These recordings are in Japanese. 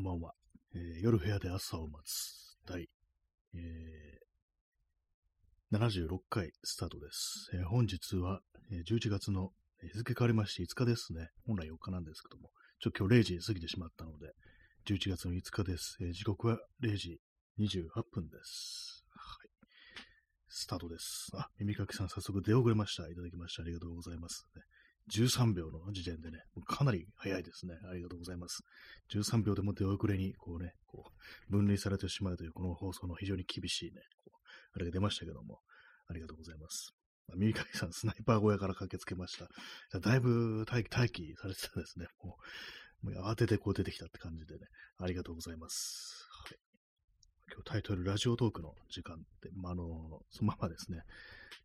んばんは。えー夜部屋で朝を待つ第、えー76回スタートです。えー本日は、え11月の日付変わりまして5日ですね。本来4日なんですけども、ちょっと今日0時過ぎてしまったので、11月の5日です。え時刻は0時28分です。はい。スタートです。あ、耳かきさん早速出遅れました。いただきましてありがとうございます。ね13秒の時点でね、かなり早いですね。ありがとうございます。13秒でも出遅れに、こうね、こう、分類されてしまうという、この放送の非常に厳しいね、あれが出ましたけども、ありがとうございます。まあ耳かきさん、スナイパー小屋から駆けつけました。だいぶ待機、待機されてたですね。もう、もう慌ててこう出てきたって感じでね、ありがとうございます。はい。今日タイトル、ラジオトークの時間って、まあ、あの、そのままですね、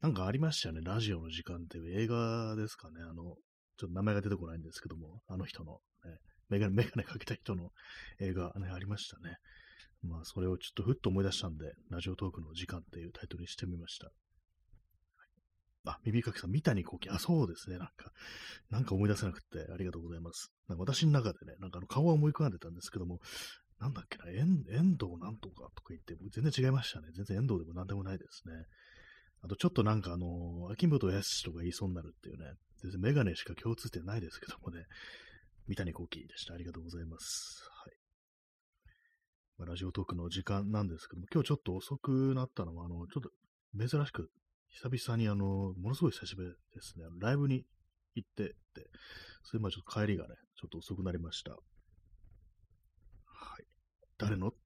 なんかありましたよね、ラジオの時間っていう映画ですかね、あの、ちょっと名前が出てこないんですけども、あの人の、ね、メガネ、メガネかけた人の映画ね、ありましたね。まあ、それをちょっとふっと思い出したんで、ラジオトークの時間っていうタイトルにしてみました。あ、耳かきさん、三谷幸喜。あ、そうですね。なんか、なんか思い出せなくて、ありがとうございます。なんか私の中でね、なんかあの顔は思い浮かんでたんですけども、なんだっけな、遠藤なんとかとか言って、全然違いましたね。全然遠藤でもなんでもないですね。あと、ちょっとなんかあの、秋元康とか言いそうになるっていうね、全然メガネしか共通点ないですけどもね、三谷幸喜でした。ありがとうございます。はい。まあ、ラジオトークの時間なんですけども、今日ちょっと遅くなったのは、あの、ちょっと珍しく、久々にあの、ものすごい久しぶりですね、ライブに行ってって、それまでちょっと帰りがね、ちょっと遅くなりました。はい。誰の？って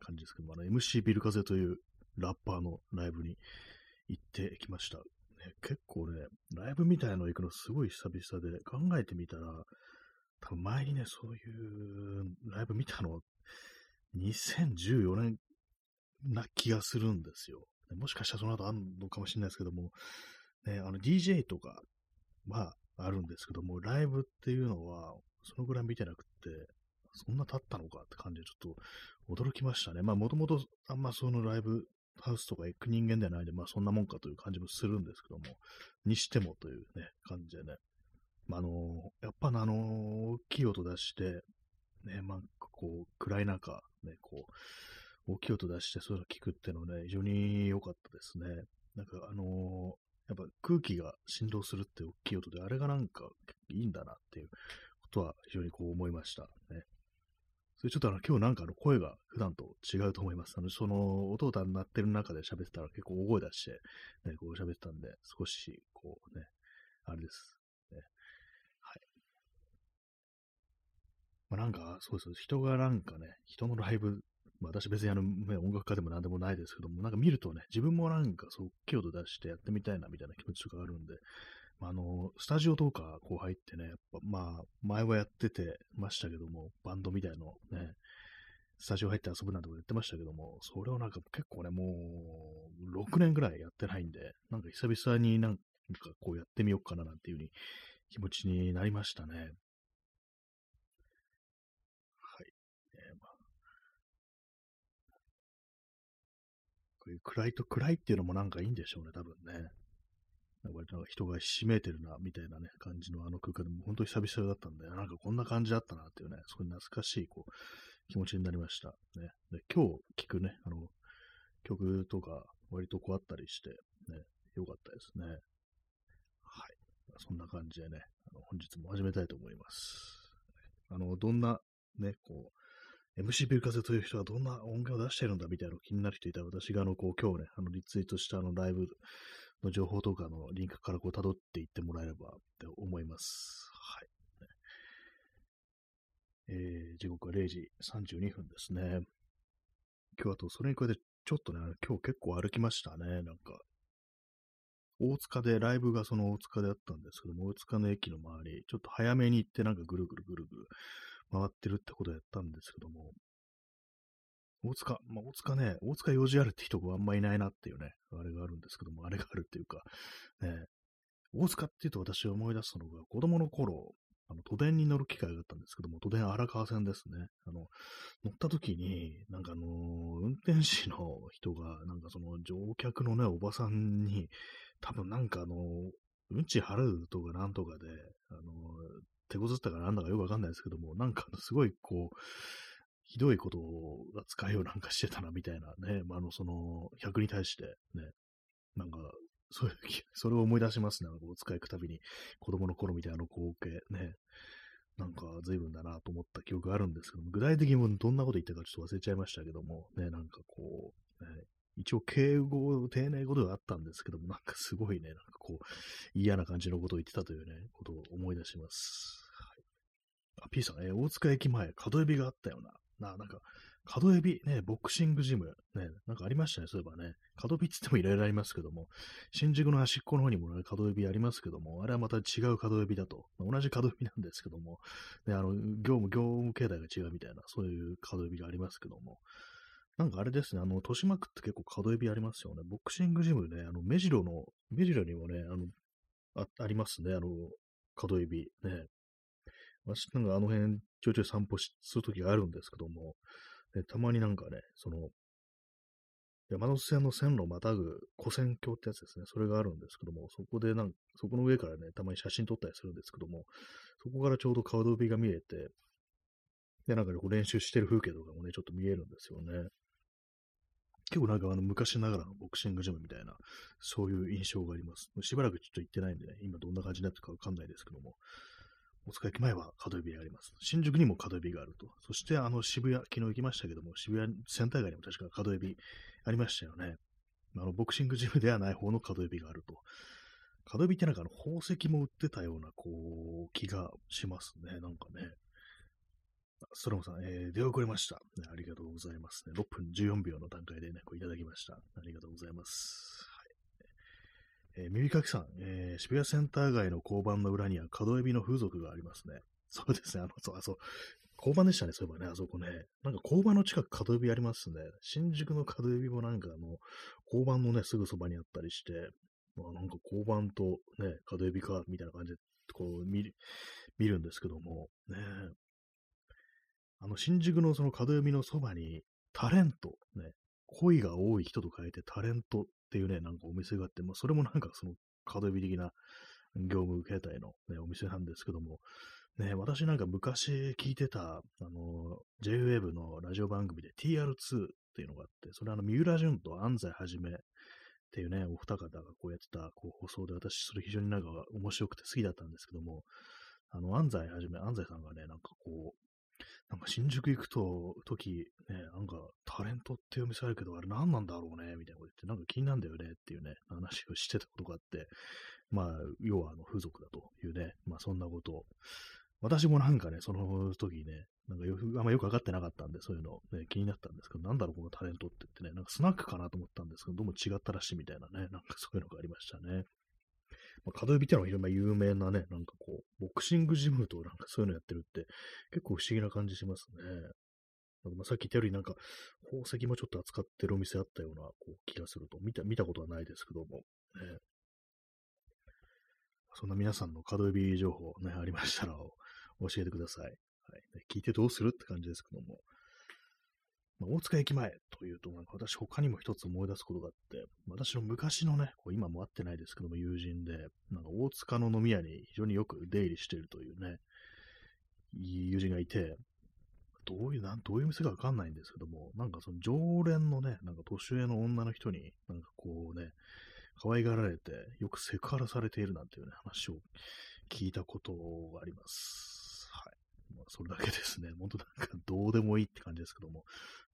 感じですけども、あの、MC ビル風というラッパーのライブに行ってきました。ね、結構ね、ライブみたいの行くのすごい久々で、考えてみたら、多分前にね、そういうライブ見たの、2014年な気がするんですよ。もしかしたらその後あるのかもしれないですけども、ね、あの DJ とかはあるんですけども、ライブっていうのは、そのぐらい見てなくって、そんな経ったのかって感じでちょっと驚きましたね。まあもともとあんまそのライブハウスとか行く人間ではないんで、まあそんなもんかという感じもするんですけども、にしてもというね、感じでね。まあ、あのやっぱあの大きい音出して、ね、まあ、こう、暗い中、ね、こう、大きい音出してそういうの聞くっていうのはね、非常に良かったですね。なんかあのやっぱ空気が振動するって大きい音で、あれがなんかいいんだなっていうことは非常にこう思いました。それちょっとあの今日なんかの声が普段と違うと思います。あのその音が鳴ってる中で喋ってたら結構大声出して、ね、こう喋ってたんで、少しこうね、あれです。ね、はい。まあ、なんか、そうです。人がなんかね、人のライブ、まあ、私別にあの、ね、音楽家でもなんでもないですけども、なんか見るとね、自分もなんかそう、大きい音出してやってみたいなみたいな気持ちとかあるんで、あ、の、スタジオとかこう入ってね、やっぱまあ、前はやっててましたけども、バンドみたいのね、スタジオ入って遊ぶなんてこと言ってましたけども、それをなんか結構ね、もう、6年ぐらいやってないんで、なんか久々になんかこうやってみようかななんていう風に気持ちになりましたね。はい。えーまあ、こういう暗いと暗いっていうのもなんかいいんでしょうね、多分ね。なんか割と人がひしめいてるな、みたいなね、感じのあの空間でも本当に久々だったんで、なんかこんな感じだったなっていうね、すごい懐かしいこう気持ちになりました。ね、で今日聴くね、あの、曲とか割とこうあったりして、ね、よかったですね。はい。そんな感じでね、あの本日も始めたいと思います。あの、どんな、ね、こう、MC ビル風という人はどんな音源を出してるんだみたいなの気になる人いたら、私があの、こう、今日ね、あの、リツイートしたあの、ライブの情報とかのリンクからこう、辿っていってもらえればって思います。はい。えー、時刻は0時32分ですね。今日あと、それに加えて、ちょっとね、今日結構歩きましたね、なんか。大塚で、ライブがその大塚であったんですけども、大塚の駅の周り、ちょっと早めに行ってなんかぐるぐるぐるぐる回ってるってことをやったんですけども、大塚、まあ、大塚ね、大塚用事あるって人があんまいないなっていうね、あれがあるんですけども、あれがあるっていうか、ね、大塚っていうと私が思い出すのが、子供の頃、あの、都電に乗る機会があったんですけども、都電荒川線ですね。あの、乗った時に、なんかあの運転士の人が、なんかその乗客のね、おばさんに、多分なんかあのうんち払うとかなんとかで、あの手こずったかなんだかよくわかんないですけども、なんかすごいこう、ひどいことが使いをなんかしてたな、みたいなね、まあ、あの、その、100に対してね、なんか、そういう、それを思い出しますね。こう使いくたびに、子供の頃みたいなの光景ね。なんか随分だなと思った記憶があるんですけども、具体的にどんなこと言ったかちょっと忘れちゃいましたけども、ね、なんかこう、ね、一応敬語、丁寧語ではあったんですけども、なんかすごいね、なんかこう、嫌な感じのことを言ってたというね、ことを思い出します。はい、あ、P さん、え、大塚駅前、角エビがあったよな。な、なんか、角エビ、ね、ボクシングジム、ね、なんかありましたね、そういえばね。角エビって言ってもいろいろありますけども、新宿の端っこの方にもね、角エビありますけども、あれはまた違う角エビだと。まあ、同じ角エビなんですけども、ね、あの、業務、業務形態が違うみたいな、そういう角エビがありますけども、なんかあれですね、あの、豊島区って結構角エビありますよね。ボクシングジムね、あの、目白の、目白にもね、あの、あありますね、あの、角エビね。私なんかあの辺、ちょいちょい散歩するときがあるんですけども、ね、たまになんかね、その、山手線の線路をまたぐ古線橋ってやつですね。それがあるんですけども、そこでなんそこの上からね、たまに写真撮ったりするんですけども、そこからちょうど顔飛びが見えて、で、なんか、ね、こう練習してる風景とかもね、ちょっと見えるんですよね。結構なんかあの昔ながらのボクシングジムみたいな、そういう印象があります。しばらくちょっと行ってないんでね、今どんな感じになってるかわかんないですけども、大塚駅前は角指があります。新宿にも角指があると。そしてあの渋谷、昨日行きましたけども、渋谷センター街にも確か角指ありましたよね。あの、ボクシングジムではない方の角指があると。角指ってなんかあの宝石も売ってたような、こう、気がしますね。なんかね。ストロムさん、えー、出遅れました、ね。ありがとうございますね。6分14秒の段階でね、こういただきました。ありがとうございます。えー、耳かきさん、えー、渋谷センター街の交番の裏には角エビの風俗がありますね。そうですね。あの、そう、あ、そう。交番でしたね、そういえばね、あそこね。なんか交番の近く角エビありますね。新宿の角エビもなんかあの、交番のね、すぐそばにあったりして、まあなんか交番とね、角エビか、みたいな感じで、こう見る、見るんですけども、ねあの、新宿のその角読みのそばに、タレント、ね、恋が多い人と書いてタレントていうね、なんかお店があって、まあ、それもなんかその角読み的な業務形態の、ね、お店なんですけども、ね、私なんか昔聞いてた、あの、JWAVE のラジオ番組で TR2 っていうのがあって、それあの、三浦淳と安西はじめっていうね、お二方がこうやってたこう放送で、私それ非常になんか面白くて好きだったんですけども、あの、安西はじめ、安西さんがね、なんかこう、なんか新宿行くと、時、ね、なんかタレントっていうお店あるけど、あれ何なんだろうね、みたいなこと言って、なんか気になるんだよねっていうね、話をしてたことがあって、まあ、要はあの、風俗だというね、まあそんなことを、私もなんかね、その時ね、なんかよく、あんまよくわかってなかったんで、そういうの、ね、気になったんですけど、なんだろう、このタレントって言ってね、なんかスナックかなと思ったんですけど、どうも違ったらしいみたいなね、なんかそういうのがありましたね。まあ、角指ってのは非常に有名なね、なんかこう、ボクシングジムとなんかそういうのやってるって結構不思議な感じしますね。まあ、さっき言ったよりなんか宝石もちょっと扱ってるお店あったようなこう気がすると、見た、見たことはないですけども、ね、そんな皆さんの角指情報ね、ありましたら教えてください。はい、聞いてどうするって感じですけども。まあ、大塚駅前というと、なんか私他にも一つ思い出すことがあって、私の昔のね、こう今も会ってないですけども、友人で、なんか大塚の飲み屋に非常によく出入りしているというね、友人がいて、どういう、なん、どういう店かわかんないんですけども、なんかその常連のね、なんか年上の女の人に、なんかこうね、可愛がられて、よくセクハラされているなんていうね、話を聞いたことがあります。それだけですね。本当なんかどうでもいいって感じですけども、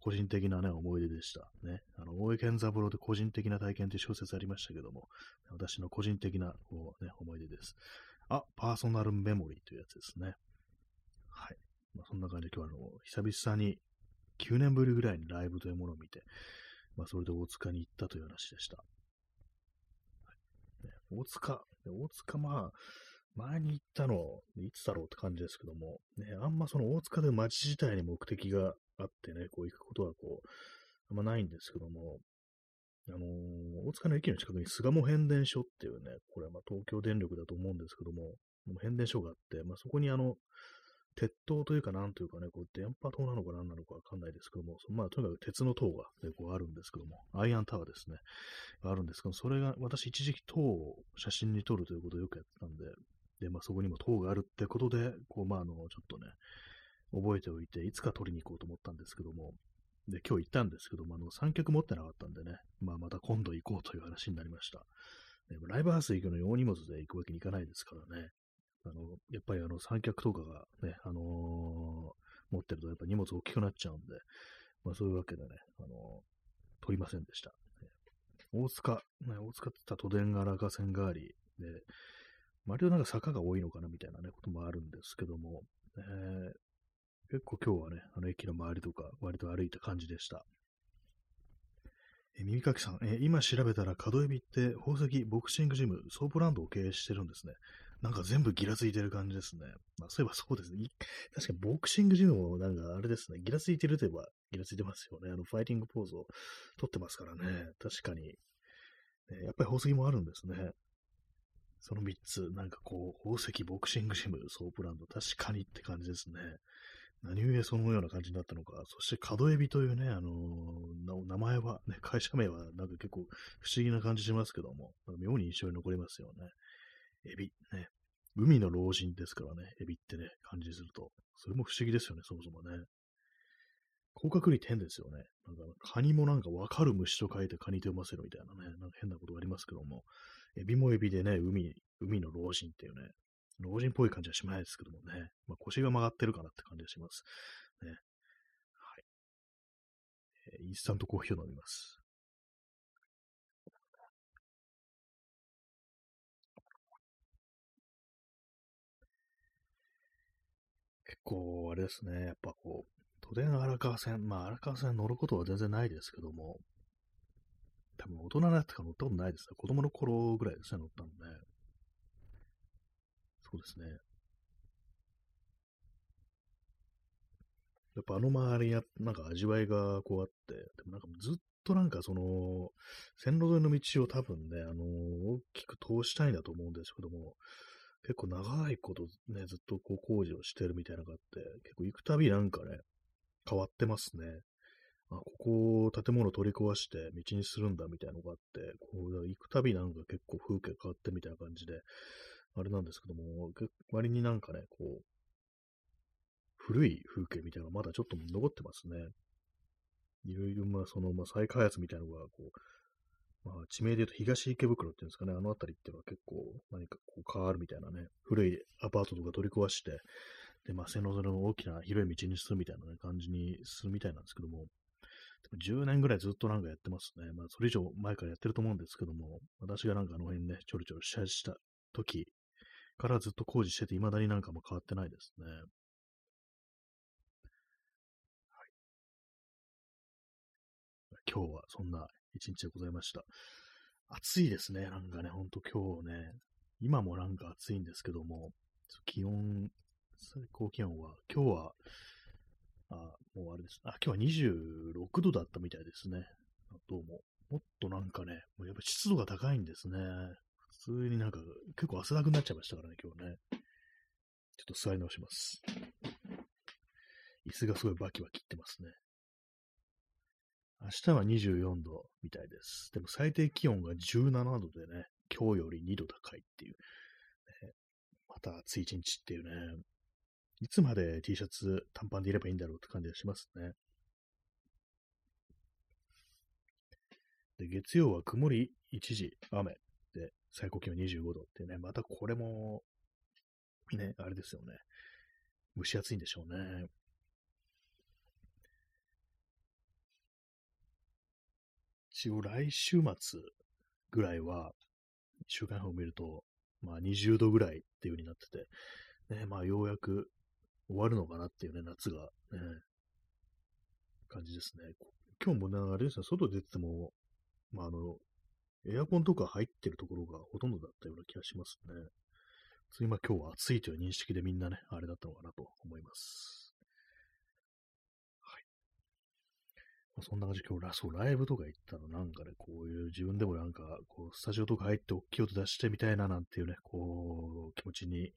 個人的なね、思い出でした。ね。あの、大江健三郎で個人的な体験という小説ありましたけども、私の個人的な、こうね、思い出です。あ、パーソナルメモリーというやつですね。はい。まあ、そんな感じで今日はあの、久々に9年ぶりぐらいにライブというものを見て、まあ、それで大塚に行ったという話でした。はいね、大塚、大塚まあ、前に行ったの、いつだろうって感じですけども、ね、あんまその大塚で街自体に目的があってね、こう行くことはこう、あんまないんですけども、あのー、大塚の駅の近くに巣鴨変電所っていうね、これはま東京電力だと思うんですけども、変電所があって、まあ、そこにあの、鉄塔というかなんというかね、こう電波塔なのか何なのかわかんないですけども、まあとにかく鉄の塔が、ね、こうあるんですけども、アイアンタワーですね、あるんですけども、それが私一時期塔を写真に撮るということをよくやってたんで、で、まあそこにも塔があるってことで、こうまああの、ちょっとね、覚えておいて、いつか取りに行こうと思ったんですけども、で、今日行ったんですけども、あの、三脚持ってなかったんでね、まあ、また今度行こうという話になりました。でライブハウス行くのに大荷物で行くわけにいかないですからね。あの、やっぱりあの、三脚とかがね、あのー、持ってるとやっぱ荷物大きくなっちゃうんで、まあそういうわけでね、あのー、取りませんでした。大塚、ね、大塚って言った都電が荒川線があり、で、割となんか坂が多いのかなみたいなね、こともあるんですけども、えー、結構今日はね、あの駅の周りとか割と歩いた感じでした。え耳かきさん、え今調べたら角エビって宝石ボクシングジム、ソープランドを経営してるんですね。なんか全部ギラついてる感じですね。まあそういえばそうですね。確かにボクシングジムもなんかあれですね。ギラついてるといえばギラついてますよね。あのファイティングポーズを取ってますからね。確かに。ね、やっぱり宝石もあるんですね。その3つ、なんかこう、宝石、ボクシングジム、ソープランド、確かにって感じですね。何故そのような感じになったのか。そして、角エビというね、あのー、名前は、ね、会社名はなんか結構不思議な感じしますけども、妙に印象に残りますよね。エビ、ね。海の老人ですからね、エビってね、感じすると。それも不思議ですよね、そもそもね。甲殻類点ですよね。なんか、カニもなんかわかる虫と書いてカニと読ませるみたいなね、なんか変なことがありますけども、エビもエビでね、海、海の老人っていうね、老人っぽい感じはしないですけどもね、まあ、腰が曲がってるかなって感じがします。ね。はい。えー、インスタントコーヒーを飲みます。結構、あれですね、やっぱこう、都電荒川線、まあ荒川線乗ることは全然ないですけども、多分大人になってから乗ったことないですね。子供の頃ぐらいですね、乗ったのね。そうですね。やっぱあの周りになんか味わいがこうあって、でもなんかずっとなんかその、線路沿いの道を多分ね、あの大きく通したいんだと思うんですけども、結構長いことね、ずっとこう工事をしてるみたいなのがあって、結構行くたびなんかね、変わってますね。あ、ここを、建物取り壊して道にするんだみたいなのがあって、こう行くたびなんか結構風景変わってみたいな感じで、あれなんですけども、割になんかね、こう、古い風景みたいなのがまだちょっと残ってますね。いろいろ、まあ、その、まあ、再開発みたいなのが、こう、まあ、地名で言うと東池袋っていうんですかね、あの辺りっていうのは結構何かこう変わるみたいなね、古いアパートとか取り壊して、で、まあ、線路沿いの大きな広い道にするみたいな、感じにするみたいなんですけども、でも10年ぐらいずっとなんかやってますね。まあ、それ以上前からやってると思うんですけども、私がなんかあの辺ね、ちょろちょろしした時からずっと工事してて、未だになんかも変わってないですね。はい、今日はそんな一日でございました。暑いですね。なんかね、ほんと今日ね、今もなんか暑いんですけども、気温最高気温は、今日は、あ、もうあれです。あ、今日は26度だったみたいですね。どうも。もっとなんかね、もうやっぱ湿度が高いんですね。普通になんか結構汗だくになっちゃいましたからね、今日ね。ちょっと座り直します。椅子がすごいバキバキってますね。明日は24度みたいです。でも最低気温が17度でね、今日より2度高いっていう、ね、また暑い一日っていうね、いつまで T シャツ短パンでいればいいんだろうって感じがしますね。で、月曜は曇り1時、雨で、最高気温25度ってね、またこれも、ね、あれですよね。蒸し暑いんでしょうね。一応来週末ぐらいは、週間予報を見ると、まあ20度ぐらいっていう風になってて、ね、まあようやく終わるのかなっていうね、夏が、ね、感じですね。今日もね、あれですね、外出てても、まあ、あの、エアコンとか入ってるところがほとんどだったような気がしますね。普通にまあ今日は暑いという認識でみんなね、あれだったのかなと思います。はい。まあ、そんな感じ今日ラ、そう、ライブとか行ったのなんかね、こういう自分でもなんか、こう、スタジオとか入って大きい音出してみたいななんていうね、こう、気持ちに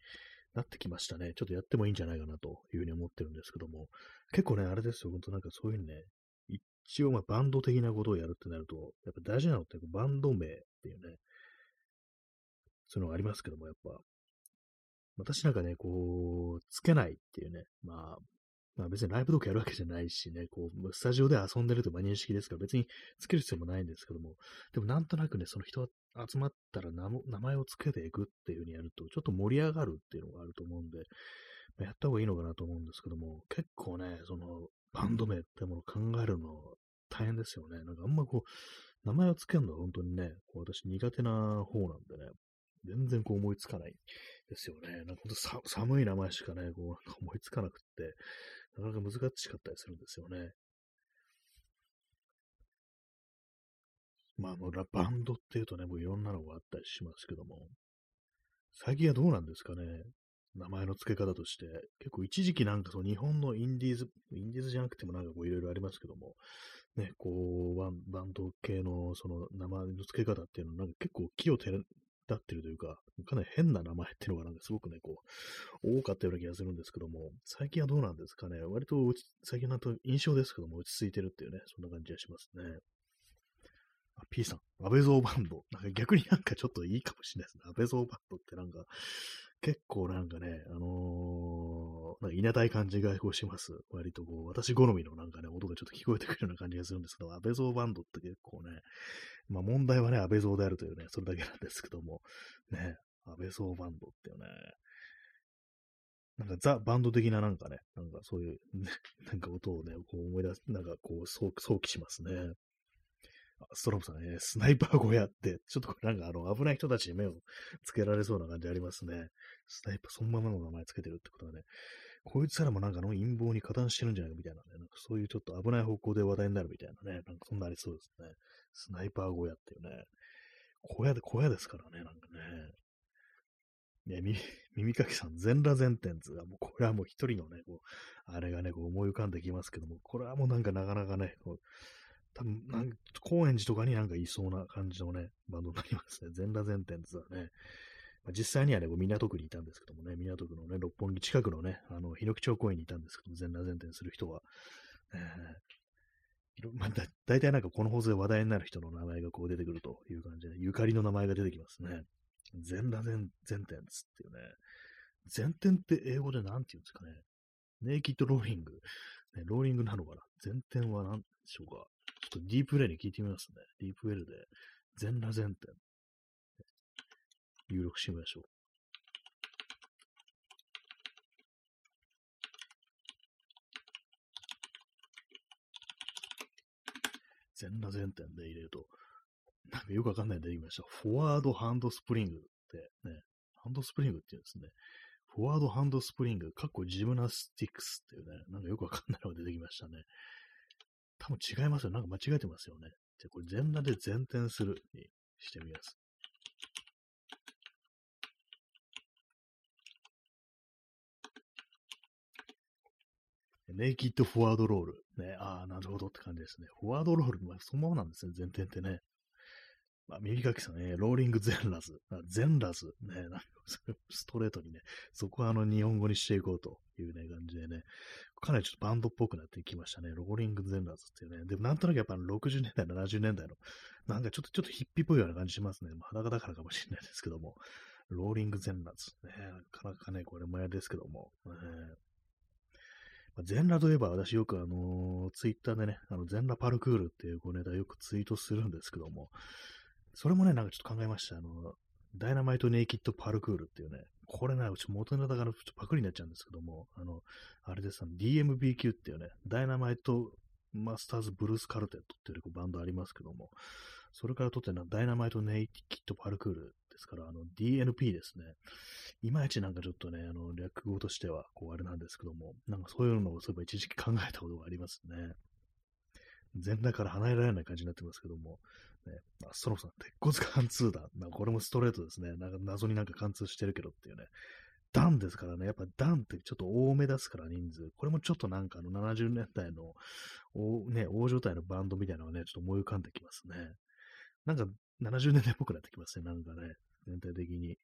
なってきましたね。ちょっとやってもいいんじゃないかなというふうに思ってるんですけども、結構ね、あれですよ、本当なんかそういうふうにね、一応まあバンド的なことをやるってなると、やっぱ大事なのってバンド名っていうね、そういうのがありますけども、やっぱ、私なんかね、こう、つけないっていうね、まあ、まあ別にライブとかやるわけじゃないしね、こう、スタジオで遊んでるという認識ですから別につける必要もないんですけども、でもなんとなくね、その人集まったら名前をつけていくっていう風にやると、ちょっと盛り上がるっていうのがあると思うんで、まあ、やった方がいいのかなと思うんですけども、結構ね、その、バンド名ってものを考えるの大変ですよね。なんかあんまこう、名前をつけるのは本当にね、こう私苦手な方なんでね、全然こう思いつかないですよね。なんか本当寒い名前しかね、こう思いつかなくって、なかなか難しかったりするんですよね。まあ、もうバンドっていうとね、もういろんなのがあったりしますけども、最近はどうなんですかね。名前の付け方として、結構一時期なんかそう日本のインディーズ、インディーズじゃなくてもなんかこういろいろありますけども、ね、こう、バンバンド系のその名前の付け方っていうのはなんか結構気を照立ってるというか、かなり変な名前っていうのがなんかすごくね、こう、多かったような気がするんですけども、最近はどうなんですかね？割と最近なんと印象ですけども、落ち着いてるっていうね、そんな感じがしますね。あ、P さん、安倍蔵バンド。なんか逆になんかちょっといいかもしれないですね。安倍蔵バンドってなんか、結構なんかね、あのー、なんかいなたい感じがこうします。割とこう、私好みのなんかね、音がちょっと聞こえてくるような感じがするんですけど、安倍蔵バンドって結構ね、まあ問題はね、安倍蔵であるというね、それだけなんですけども、ね、安倍蔵バンドっていうね、なんかザ・バンド的ななんかね、なんかそういう、ね、なんか音をね、こう思い出す、なんかこう想起しますね。ストロムさんね、スナイパー小屋って、ちょっとこれなんかあの、危ない人たちに目をつけられそうな感じありますね。スナイパー、そのままの名前つけてるってことはね、こいつらもなんかの陰謀に加担してるんじゃないかみたいなね、なんかそういうちょっと危ない方向で話題になるみたいなね、なんかそんなありそうですね。スナイパー小屋っていうね、小屋で、小屋ですからね、なんかね。ね、耳、耳かきさん、全裸全天図が、もうこれはもう一人のね、こう、あれがね、こう思い浮かんできますけども、これはもうなんかなかなかね、こう多分なん高円寺とかになんかいそうな感じのね、バンドになりますね。全裸全天図はね。まあ、実際にはね、港区にいたんですけどもね、港区のね、六本木近くのね、あの、日野木町公園にいたんですけども、全裸全天する人は。えー、まあ、だ大体なんかこの放送で話題になる人の名前がこう出てくるという感じで、ゆかりの名前が出てきますね。全裸全全天つっていうね。全天って英語で何て言うんですかね。ネイキッドローリング。ね、ローリングなのかな全天は何でしょうかちょっとディープレイに聞いてみますね。ディープ L で、全裸全点。入力してみましょう。全裸前転で入れると、なんかよくわかんないんで出てきました。 forward handspring ってね、 handspring って言うんですね。 forward handspring、かっこ gymnastics っていうね、なんかよくわかんないのが出てきましたね。多分違いますよ。なんか間違えてますよね。じゃこれ全裸で前転するにしてみます。ネイキッドフォワードロール。ね、ああ、なるほどって感じですね。フォワードロール、まあ、そのままなんですね、前転ってね。まあ、耳かきさんね、ローリング全裸ズ。全裸ズ。ね、なんか ストレートにね、そこはあの日本語にしていこうというね、感じでね、かなりちょっとバンドっぽくなってきましたね。ローリング全裸ズっていうね。でもなんとなくやっぱ60年代、70年代の、なんかちょっとちょっとヒッピーっぽいような感じしますね。まあ、裸だからかもしれないですけども。ローリング全裸ズ。ね、なかなかね、これも嫌ですけども。ねま、全裸といえば私よくあの、ツイッターでね、あの全裸パルクールっていうこネタよくツイートするんですけども、それもね、なんかちょっと考えました。あの、ダイナマイトネイキッドパルクールっていうね、これね、うち元ネタからちょっとパクリになっちゃうんですけども、あの、あれです、DMBQ っていうね、ダイナマイトマスターズブルースカルテットっていうバンドありますけども、それから撮ってるのはダイナマイトネイキッドパルクールですから、あの、DNP ですね。いまいちなんかちょっとね、あの、略語としては、こう、あれなんですけども、なんかそういうのをそういえば一時期考えたことがありますね。全裸から離れられない感じになってますけども、ね、まあ、そのさん、鉄骨貫通弾。まあ、これもストレートですね。なんか謎になんか貫通してるけどっていうね。弾ですからね。やっぱ弾ってちょっと多め出すから人数。これもちょっとなんかあの70年代の、ね、大所帯のバンドみたいなのがね、ちょっと思い浮かんできますね。なんか70年代っぽくなってきますね。なんかね、全体的に。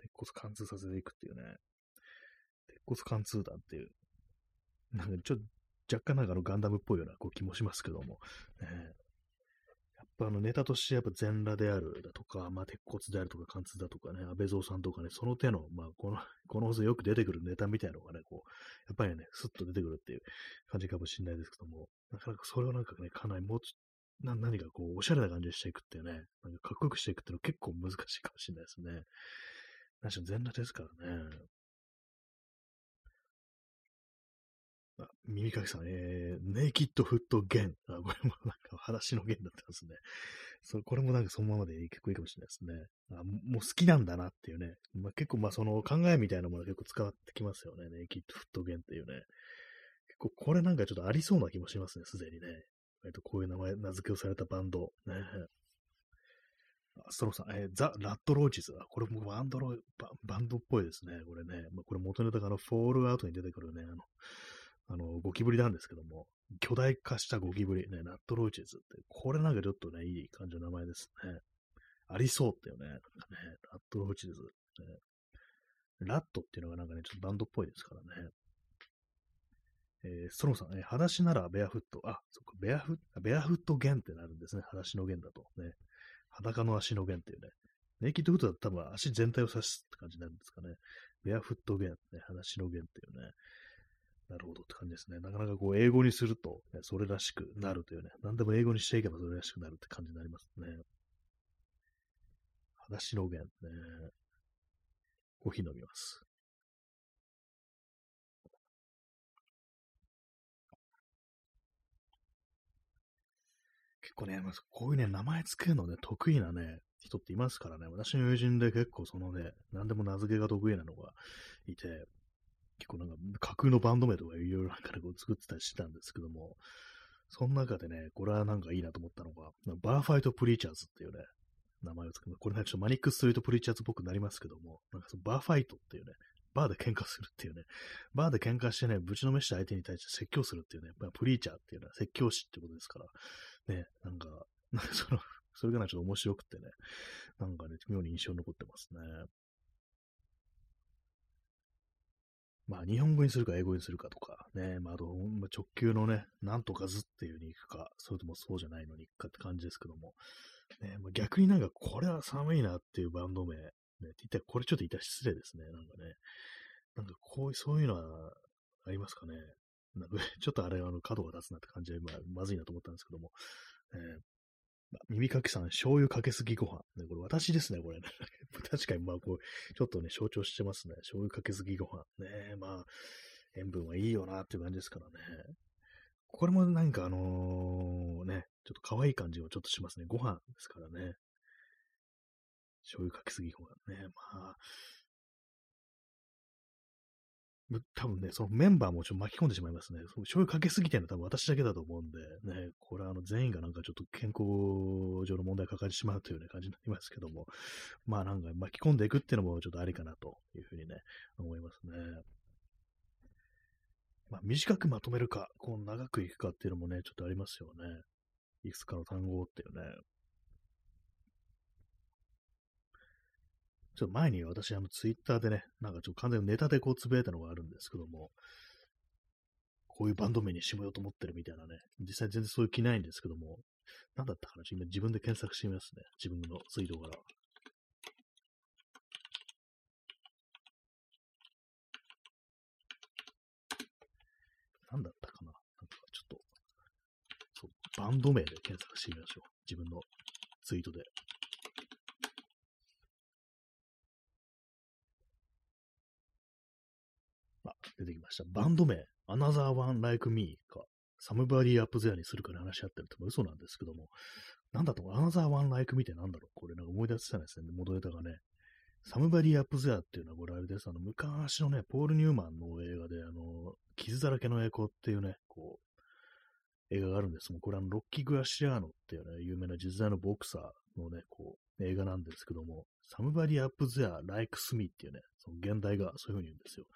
鉄骨貫通させていくっていうね。鉄骨貫通弾っていう。なんかちょっと若干なんかあのガンダムっぽいようなこう気もしますけども。ね、ぱあのネタとしてやっぱ全裸であるだとか、まあ、鉄骨であるとか、貫通だとかね、安倍蔵さんとかね、その手の、まあ、この、この放送よく出てくるネタみたいなのがね、こう、やっぱりね、スッと出てくるっていう感じかもしれないですけども、なかなかそれをなんかね、かなりもうな何かこう、おしゃれな感じでしていくっていうね、なんかかっこよくしていくっていうのは結構難しいかもしれないですね。確かに全裸ですからね。耳かきさん、えー、ネイキッドフットゲン。あ、これもなんか話の弦だったんですね。そう、これもなんかそのままで結構いいかもしれないですね。あもう好きなんだなっていうね。まあ、結構まあその考えみたいなものが結構使ってきますよね。ネイキッドフットゲンっていうね。結構これなんかちょっとありそうな気もしますね、すでにね。えっと、こういう名前、名付けをされたバンド。ね。ストローさん、えー、ザ・ラッドローチズ。これもバンドロバンドっぽいですね。これね。まあ、これ元ネタがあの、フォールアウトに出てくるね、あの、あの、ゴキブリなんですけども、巨大化したゴキブリ、ね、ナットロイチェズって、これなんかちょっとね、いい感じの名前ですね。ありそうってよね。なんかね、ラットロイチェズ、ね。ラットっていうのがなんかね、ちょっとバンドっぽいですからね。えー、ストロさん、えー、裸足ならベアフット。あ、そっか、ベアフット、ベアフット弦ってなるんですね。裸足の弦だと。ね。裸の足の弦っていうね。ネイキッドフットだと多分足全体を指すって感じになるんですかね。ベアフット弦、ね、裸足の弦っていうね。なるほどって感じですね。なかなかこう、英語にすると、ね、それらしくなるというね、何でも英語にしていけばそれらしくなるって感じになりますね。裸足の弦ね。コーヒー飲みます。結構ね、こういうね、名前つけるのね、得意なね、人っていますからね、私の友人で結構そのね、何でも名付けが得意なのがいて、結構なんか架空のバンド名とかいろいろなんか、こう作ってたりしてたんですけども、その中でね、これはなんかいいなと思ったのが、バーファイトプリーチャーズっていうね、名前を作る。これなんかちょっとマニックストリートプリーチャーズっぽくなりますけども、なんかそのバーファイトっていうね、バーで喧嘩するっていうね、バーで喧嘩してね、ぶちのめした相手に対して説教するっていうね、プリーチャーっていうのは説教師ってことですから、ね、なんか、なんかその、それがね、ちょっと面白くてね、なんかね、妙に印象に残ってますね。まあ、日本語にするか英語にするかとか、ね、まあ、あと、ま、直球のね、なんとかずっていうに行くか、それともそうじゃないのに行くかって感じですけども、ね、まあ、逆になんかこれは寒いなっていうバンド名、ね、って言ったらこれちょっと言ったら失礼ですね、なんかね。なんかこういう、そういうのはありますかね。なんか ちょっとあれ、あの、角が立つなって感じで、まあ、まずいなと思ったんですけども、えー、耳かきさん、醤油かけすぎご飯。ね、これ私ですね、これ、ね。確かに、まあ、こう、ちょっとね、象徴してますね。醤油かけすぎご飯。ね、まあ、塩分はいいよなっていう感じですからね。これもなんかあのね、ちょっと可愛い感じはちょっとしますね。ご飯ですからね。醤油かけすぎご飯ね。まあ、多分ね、そのメンバーもちょっと巻き込んでしまいますね。その醤油かけすぎてるのは多分私だけだと思うんで、ね、これはあの全員がなんかちょっと健康上の問題を抱えてしまうというね、感じになりますけども、まあなんか巻き込んでいくっていうのもちょっとありかなというふうにね、思いますね。まあ短くまとめるか、こう長くいくかっていうのもね、ちょっとありますよね。いくつかの単語っていうね。ちょっと前に私、あの、ツイッターでね、なんかちょっと完全にネタでこうつぶやいたのがあるんですけども、こういうバンド名にしもようと思ってるみたいなね、実際全然そういう気ないんですけども、なんだったかな今自分で検索してみますね。自分のツイートから。なんだったかななんかちょっと、そう、バンド名で検索してみましょう。自分のツイートで。出てきました。バンド名、Another One Like Me か、Somebody Up There にするから話し合ってるって嘘なんですけども、なんだと、Another One Like Me ってなんだろう？これなんか思い出せないですね、元ネタがね。Somebody Up There っていうのはこれあれです。あの、昔のね、ポール・ニューマンの映画で、あの、傷だらけの栄光っていうね、こう、映画があるんですもん。これあの、ロッキー・グラシアーノっていうね、有名な実在のボクサーのね、こう、映画なんですけども、Somebody Up There Likes Me っていうね、その現代がそういう風に言うんですよ。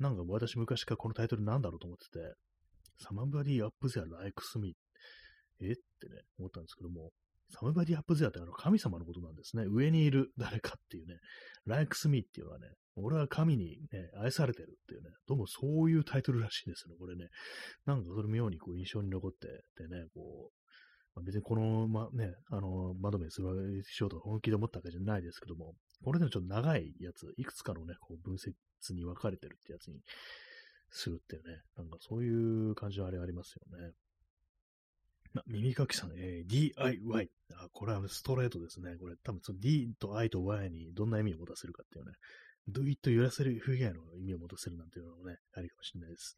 なんか私昔からこのタイトルなんだろうと思ってて、Somebody Up There Likes Me え？ってね、思ったんですけども、Somebody Up There ってあの神様のことなんですね。上にいる誰かっていうね、Likes Me っていうのはね、俺は神にね、愛されてるっていうね、どうもそういうタイトルらしいですよね、これね。なんかそれ妙にこう印象に残っててね、こまあ、別にこの、まね、あの、窓目するしようと本気で思ったわけじゃないですけども、これでもちょっと長いやつ、いくつかのね、こう分析節に分かれてるってやつにするっていうね、なんかそういう感じはあれありますよね。耳かきさん、えー、DIY。あ、これはストレートですね。これ多分その D と I と Y にどんな意味を持たせるかっていうね、Do it 揺らせる不以外の意味を持たせるなんていうのもね、ありかもしれないです。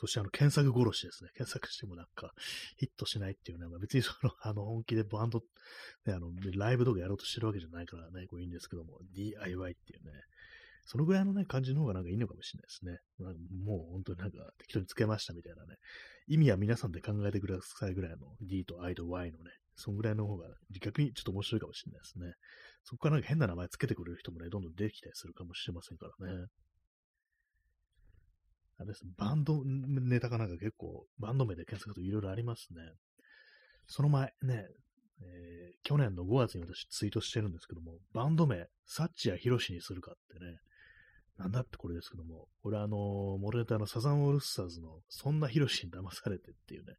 そしてあの、検索殺しですね。検索してもなんか、ヒットしないっていうね、まあ、別にその、あの、本気でバンド、ね、あの、ライブとかやろうとしてるわけじゃないからね、こういいんですけども、DIY っていうね、そのぐらいのね、感じの方がなんかいいのかもしれないですね。なんかもう本当になんか適当につけましたみたいなね。意味は皆さんで考えてくださいぐらいの D と I と Y のね、そんぐらいの方が逆にちょっと面白いかもしれないですね。そこからなんか変な名前つけてくれる人もね、どんどん出てきたりするかもしれませんからね。あれですね、バンドネタかなんか結構、バンド名で検索といろいろありますね。その前ね、えー、去年の5月に私ツイートしてるんですけども、バンド名、サッチやヒロシにするかってね、なんだってこれですけども、これあの、モルネタのサザンオールスターズの、そんなヒロシに騙されてっていうね、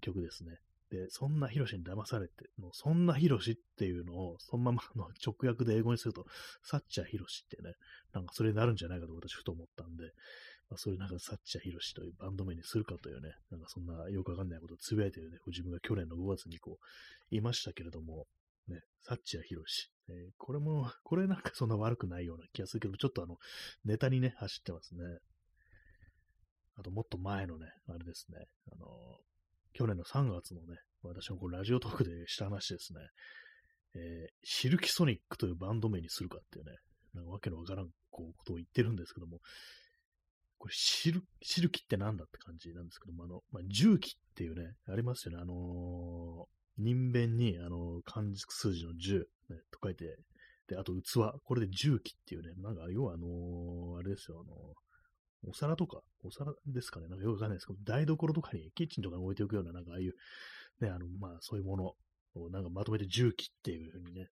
曲ですね。で、そんなヒロシに騙されて、もうそんなヒロシっていうのを、そのままの直訳で英語にすると、サッチャーヒロシってね、なんかそれになるんじゃないかと私ふと思ったんで、まあ、そういうなんかサッチャーヒロシというバンド名にするかというね、なんかそんなよくわかんないことをつぶやいてるね、自分が去年の5月にこう、言いましたけれども、ね、サッチャーヒロシ。えー、これも、これなんかそんな悪くないような気がするけど、ちょっとあの、ネタにね、走ってますね。あともっと前のね、あれですね、あのー、去年の3月のね、私もこれラジオトークでした話ですね、えー、シルキソニックというバンド名にするかっていうね、なんかわけのわからんこうことを言ってるんですけども、これシル、シルキってなんだって感じなんですけども、あの、まあ、重機っていうね、ありますよね、あのー、人弁に、あのー、漢字数字の10、ね、と書いて、で、あと器、これで重機っていうね、なんか、要はあのー、あれですよ、あのお皿とか、お皿ですかね、なんかよくわかんないですけど、台所とかに、キッチンとかに置いておくような、なんかああいう、ね、あの、まあ、そういうものを、なんかまとめて重機っていうふうにね、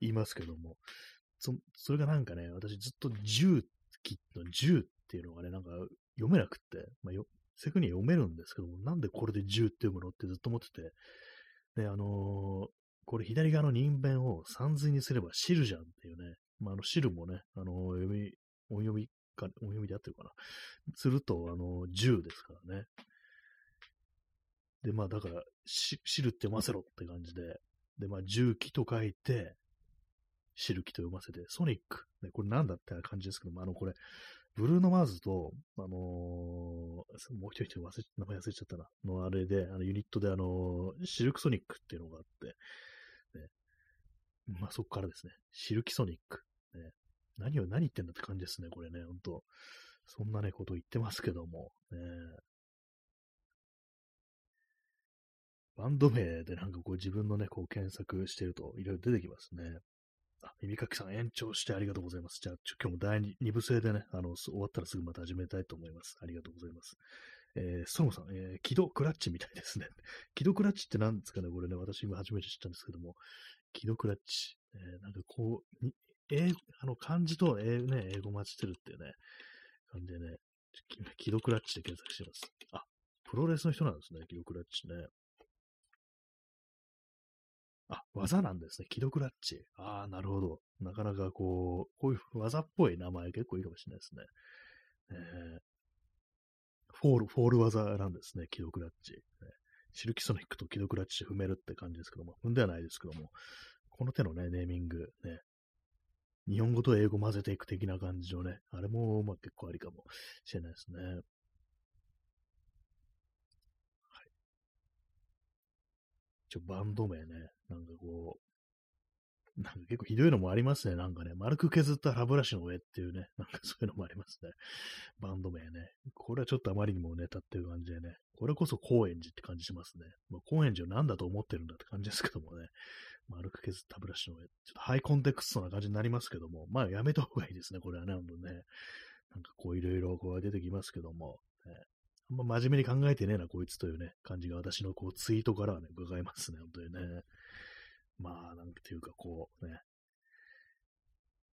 言いますけども、そ、それがなんかね、私ずっと重機の10っていうのがね、なんか読めなくって、まあ、よ、せくに読めるんですけども、なんでこれで10って読むのってずっと思ってて、で、あのー、これ左側の人弁を三髄にすれば汁じゃんっていうね、まあ、あの汁もね、あの、読み、音読みか、音読みで合ってるかな。すると、あのー、10ですからね。で、まあだから、汁って読ませろって感じで、で、まあ重機と書いて、シルキと読ませて、ソニック。ね、これなんだって感じですけども、あの、これ、ブルーノ・マーズと、あのー、もう一人忘れ、名前忘れちゃったな、のあれで、あのユニットで、あのー、シルクソニックっていうのがあって、まあそこからですね、シルキソニック。ね、何を何言ってんだって感じですね、これね、ほんと。そんなね、こと言ってますけども、ね、バンド名でなんかこう自分のね、こう検索してるといろいろ出てきますね。あ、耳かきさん延長してありがとうございます。じゃあ、今日も第 2, 部制でね、あの、終わったらすぐまた始めたいと思います。ありがとうございます。えー、ストロムさん、えー、起動クラッチみたいですね。起動クラッチって何ですかねこれね、私今初めて知ったんですけども、木戸クラッチ。えー、なんかこう、英あの、漢字と英,、ね、英語混じってるっていうね、感じでね、木戸クラッチで検索してます。あ、プロレスの人なんですね、木戸クラッチね。あ、技なんですね。キドクラッチ。ああ、なるほど。なかなかこう、こういう技っぽい名前結構いいかもしれないですね。えー、フォール、フォール技なんですね。キドクラッチ。ね、シルキソニックとキドクラッチ踏めるって感じですけども、踏んではないですけども、この手のね、ネーミング、ね、日本語と英語混ぜていく的な感じのね、あれも、まあ結構ありかもしれないですね。一応バンド名ね、なんかこう、なんか結構ひどいのもありますね。なんかね、丸く削った歯ブラシの上っていうね、なんかそういうのもありますね。バンド名ね。これはちょっとあまりにもネタっていう感じでね、これこそ高円寺って感じしますね。まあ、高円寺を何だと思ってるんだって感じですけどもね、丸く削った歯ブラシの上。ちょっとハイコンテクストな感じになりますけども、まあやめた方がいいですね、これはね、ほんとね。なんかこういろいろこう出てきますけども、ね、あんま真面目に考えてねえな、こいつというね、感じが私のこうツイートからはね、伺いますね、本当にね。まあ、なんていうかこうね。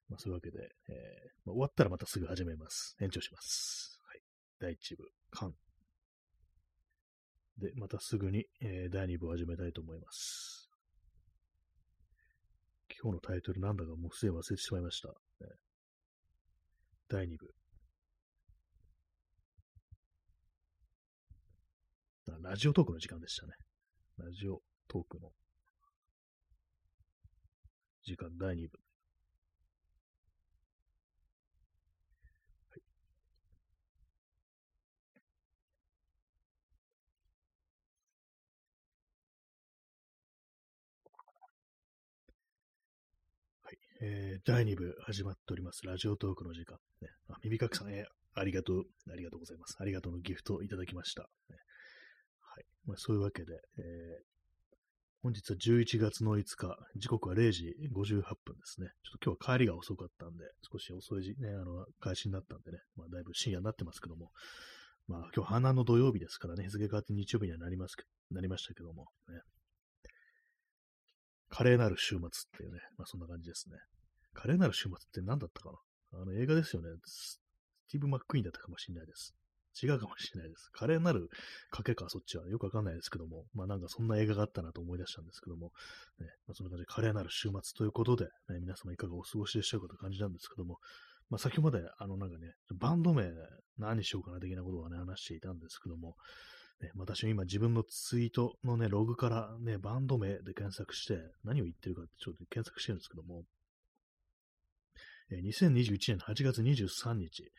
まあそういうわけで、えーまあ、終わったらまたすぐ始めます。延長します。はい。第1部、完。で、またすぐに、えー、第2部を始めたいと思います。今日のタイトルなんだかもうすでに忘れてしまいました。ね、第2部。ラジオトークの時間でしたね。ラジオトークの時間第2部。えー、第2部始まっております。ラジオトークの時間。ね、あ耳かきさん、えー、ありがとう、ありがとうございます。ありがとうのギフトをいただきました。ね、はい。まあ、そういうわけで、えー、本日は11月の5日、時刻は0時58分ですね。ちょっと今日は帰りが遅かったんで、少し遅い時、ね、あの、開始になったんでね、まあ、だいぶ深夜になってますけども、まあ、今日花の土曜日ですからね、日付変わって日曜日にはなりますなりましたけども、ね、華麗なる週末っていうね、まあそんな感じですね。華麗なる週末って何だったかなあの映画ですよね。スティーブ・マックイーンだったかもしれないです。違うかもしれないです。華麗なる賭けか、そっちは。よくわかんないですけども。まあなんかそんな映画があったなと思い出したんですけども。ね、まあ、そんな感じで華麗なる週末ということで、ね、皆様いかがお過ごしでしょうかという感じなんですけども。まあ先ほどまで、あのなんかね、バンド名何しようかな的なことをね、話していたんですけども、ね、私は今自分のツイートのね、ログからね、バンド名で検索して、何を言ってるかってちょっと検索してるんですけども、2021年8月23日、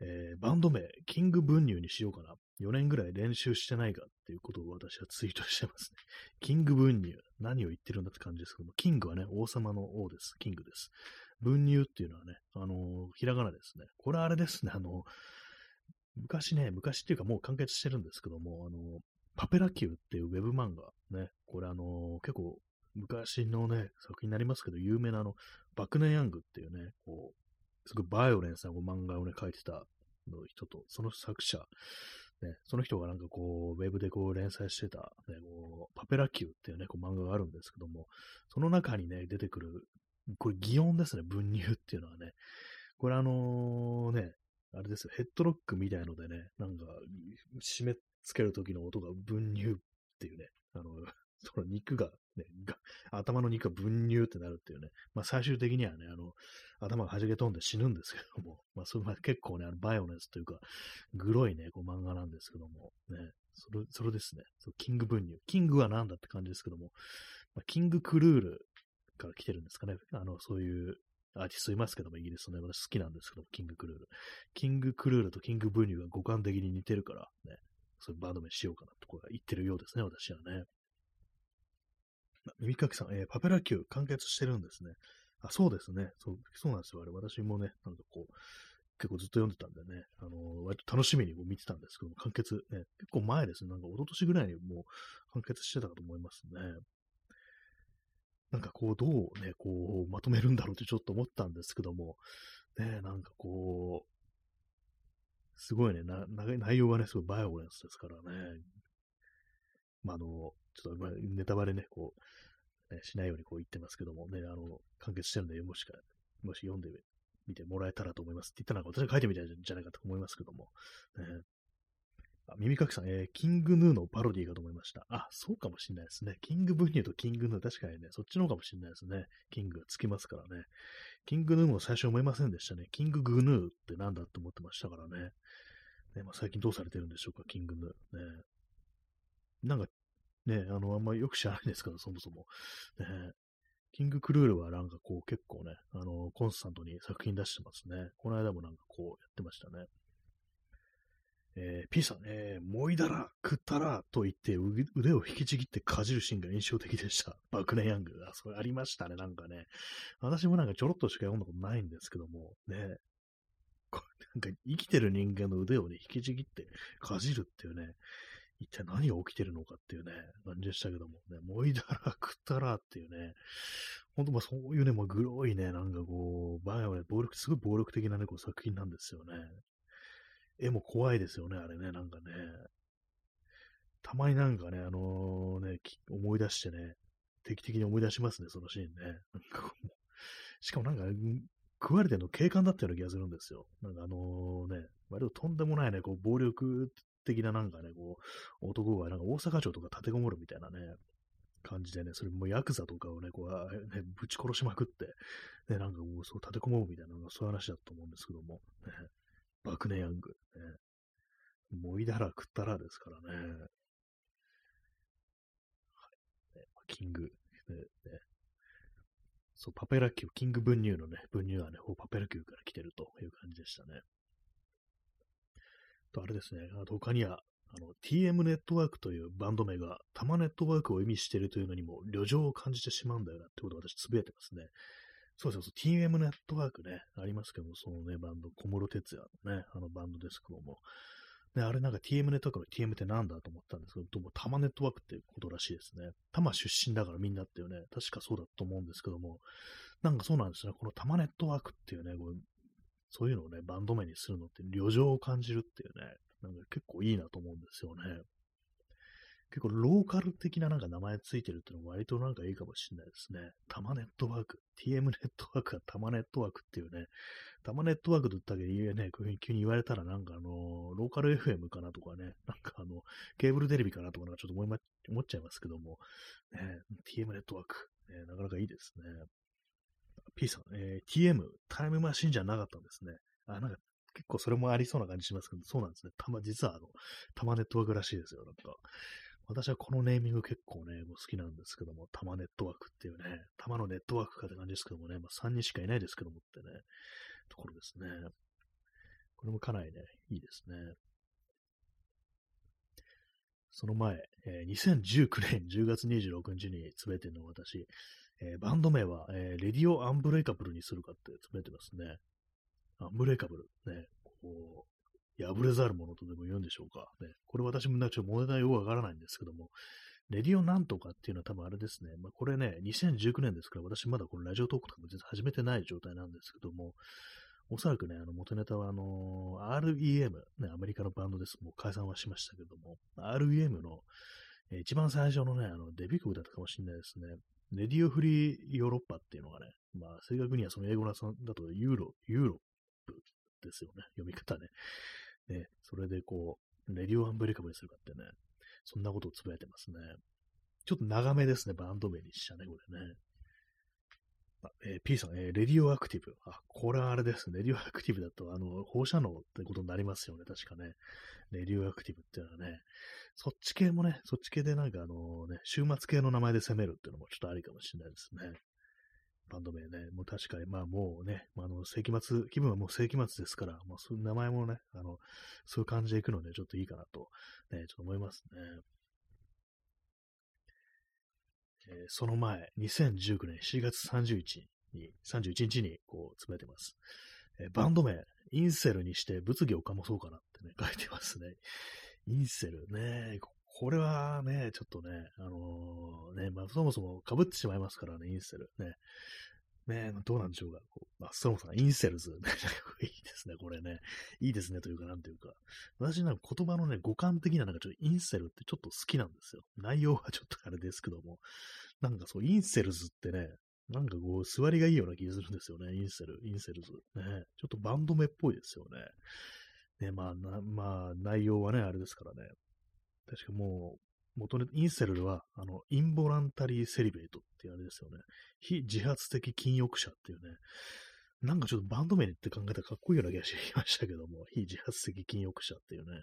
えー、バンド名、キング文乳にしようかな。4年ぐらい練習してないかっていうことを私はツイートしてますね。キング文乳。何を言ってるんだって感じですけども、キングはね、王様の王です。キングです。文乳っていうのはね、あのー、ひらがなですね。これあれですね、あのー、昔ね、昔っていうかもう完結してるんですけども、あの、パペラキューっていうウェブ漫画、ね、これあの、結構昔のね、作品になりますけど、有名なあの、バクネヤングっていうね、こう、すごいバイオレンスな漫画をね、書いてたの人と、その作者、ね、その人がなんかこう、ウェブでこう連載してた、ね、こうパペラキューっていうね、こう漫画があるんですけども、その中にね、出てくる、これ擬音ですね、文乳っていうのはね。これあのね、あれですよ、ヘッドロックみたいのでね、なんか、締め付ける時の音が分乳っていうね、あの、その肉が、ね、が頭の肉が分乳ってなるっていうね、まあ最終的にはね、あの、頭が弾け飛んで死ぬんですけども、まあそれは結構ね、あのバイオネスというか、グロいね、こう漫画なんですけども、ね、それ、それですね、そキング分乳。キングは何だって感じですけども、まあ、キングクルールから来てるんですかね、あの、そういうアーティストいますけども、イギリスのね、私好きなんですけども、キングクルール。キングクルールとキングブニュが五感的に似てるから、ね、そういうバンド名しようかなとこ言ってるようですね、私はね。耳かきさん、えー、パペラ級完結してるんですね。あ、そうですね。そう、そうなんですよ。あれ、私もね、なんかこう、結構ずっと読んでたんでね、あのー、割と楽しみにこう見てたんですけども、完結、ね、結構前ですね。なんか一昨年ぐらいにもう完結してたかと思いますね。なんかこう、どうね、こう、まとめるんだろうってちょっと思ったんですけども、ね、なんかこう、すごいね、な内容がね、すごいバイオレンスですからね。まあ、あの、ちょっとネタバレね、こう、ね、しないようにこう言ってますけどもね、あの、完結してるんで、もしか、もし読んでみてもらえたらと思いますって言ったら、私が書いてみたいじゃないかと思いますけども、ね、あ耳かきさん、えー、キングヌーのパロディーかと思いました？あ、そうかもしれないですね。キングブニューとキングヌー、確かにね、そっちの方かもしれないですね。キングがつきますからね。キングヌーも最初思いませんでしたね。キンググヌーってなんだって思ってましたからね。ねまあ、最近どうされてるんでしょうか、キングヌー。ね、なんか、ね、あの、あんまりよく知らないですけど、そもそも。ね、キングクルールはなんかこう結構ね、あの、コンスタントに作品出してますね。この間もなんかこうやってましたね。えー、P さん、えー、もいだら、食ったら、と言って腕を引きちぎってかじるシーンが印象的でした。バクネヤング。あ、それありましたね、なんかね。私もなんかちょろっとしか読んだことないんですけども、ね。これなんか生きてる人間の腕をね、引きちぎってかじるっていうね、一体何が起きてるのかっていうね、感じでしたけども、ね、もいだら、食ったらっていうね、ほんとまあそういうね、まあ、グロいね、なんかこう、バイオね、暴力、すごい暴力的なね、こう作品なんですよね。絵も怖いですよね、あれね、なんかね。たまになんかね、あのー、ね、思い出してね、定期的に思い出しますね、そのシーンね。しかもなんか、食われてるの警官だったような気がするんですよ。なんかあのね、割ととんでもないね、こう、暴力的ななんかね、こう、男がなんか大阪城とか立てこもるみたいなね、感じでね、それもヤクザとかをね、こう、ね、ぶち殺しまくって、ね、なんかもうそう立てこもるみたいなのがそういう話だと思うんですけども、ね、爆ネヤング、ね、もいだら食ったらですからね、はい。ねキング、ねね、そう、パペラ級、キング文乳のね、文乳はね、パペラ級から来てるという感じでしたね。と、あれですね、あと他には、あの、TM ネットワークというバンド名が、タマネットワークを意味しているというのにも、旅情を感じてしまうんだよなってことを私つぶやいてますね。そうそうそう、TM ネットワークね、ありますけども、そのね、バンド、小室哲也のね、あのバンドですけども、ね、あれなんか TM ネットワークの TM ってなんだと思ったんですけど、どうもタマネットワークっていうことらしいですね。タマ出身だからみんなっていうね、確かそうだと思うんですけども、なんかそうなんですね。このタマネットワークっていうね、こうそういうのをね、バンド名にするのって旅情を感じるっていうね、なんか結構いいなと思うんですよね。結構ローカル的ななんか名前ついてるっていうのも割となんかいいかもしれないですね。タマネットワーク。TM ネットワークがタマネットワークっていうね。タマネットワークと言ったけど、ね、こういうふうに急に言われたらなんかあの、ローカル FM かなとかね、なんかあの、ケーブルテレビかなとかなんかちょっと思いま、思っちゃいますけども、ね、TM ネットワーク、ね、なかなかいいですね。P さん、えー、TM、タイムマシンじゃなかったんですね。あ、なんか結構それもありそうな感じしますけど、そうなんですね。たま、実はあの、タマネットワークらしいですよ、なんか。私はこのネーミング結構ね、もう好きなんですけども、タマネットワークっていうね、タマのネットワークかって感じですけどもね、まあ3人しかいないですけどもってね、ところですね。これもかなりね、いいですね。その前、えー、2019年10月26日に詰めての私、えー、バンド名は、えー、レディオアンブレイカブルにするかって詰めてますね。アンブレイカブル。ね、こう、破れざるものとでも言うんでしょうか。ね、これ私もなちょっと問題よくわからないんですけども、レディオなんとかっていうのは多分あれですね。まあ、これね、2019年ですから、私まだこのラジオトークとかも全然始めてない状態なんですけども、おそらくね、あの元ネタはあのー、REM、ね、アメリカのバンドです。もう解散はしましたけども、REM の、えー、一番最初のね、あのデビュー曲だったかもしれないですね。レディオフリーヨーロッパっていうのがね、まあ正確にはその英語のだとユーロ、ユーロップですよね。読み方ね。ね、それでこう、レディオアンブレカブにするかってね、そんなことをつぶやいてますね。ちょっと長めですね、バンド名にしたね、これね。えー、P さん、えー、レディオアクティブ。あ、これはあれですね。レディオアクティブだと、あの、放射能ってことになりますよね、確かね。レディオアクティブっていうのはね。そっち系もね、そっち系でなんかあのね、週末系の名前で攻めるっていうのもちょっとありかもしれないですね。バンド名ね、もう確かに、まあもうね、まあ、の、世紀末、気分はもう世紀末ですから、もうそういう名前もね、あの、そういう感じでいくので、ちょっといいかなと、ね、ちょっと思いますね。えー、その前、2019年4月31日に、31日に、こう、詰めてます。えー、バンド名、インセルにして物議を醸そうかなってね、書いてますね。インセルね、これはね、ちょっとね、あのー、ね、まあ、そもそも被ってしまいますからね、インセル。ね。ねえ、どうなんでしょうか。こうまあ、そもそもインセルズ、ね、いいですね、これね。いいですね、というか、なんていうか。私なんか言葉のね、語感的ななんかちょっとインセルってちょっと好きなんですよ。内容はちょっとあれですけども。なんかそう、インセルズってね、なんかこう、座りがいいような気がするんですよね、インセル、インセルズ。ね。ちょっとバンド名っぽいですよね。ね、まあ、な、まあ、内容はね、あれですからね。確かもう、元ね、インセルは、あの、 involuntary celibate っていうあれですよね。非自発的禁欲者っていうね。なんかちょっとバンド名って考えたらかっこいいような気がしてきましたけども、非自発的禁欲者っていうね。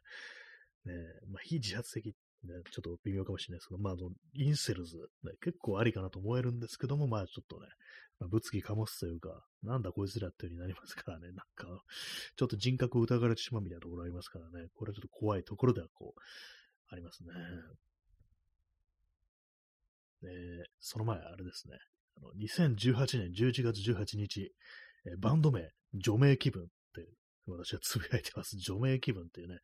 ねまあ、非自発的ね、ちょっと微妙かもしれないですけど、まあ、あの、インセルズ、ね、結構ありかなと思えるんですけども、まあ、ちょっとね、まあ、物議かもすというか、なんだこいつらっていう風になりますからね、なんか、ちょっと人格を疑われてしまうみたいなところありますからね、これはちょっと怖いところではこう、ありますね。えその前、あれですね。あの2018年11月18日、えー、バンド名、除名気分って私はつぶやいてます。除名気分っていうね。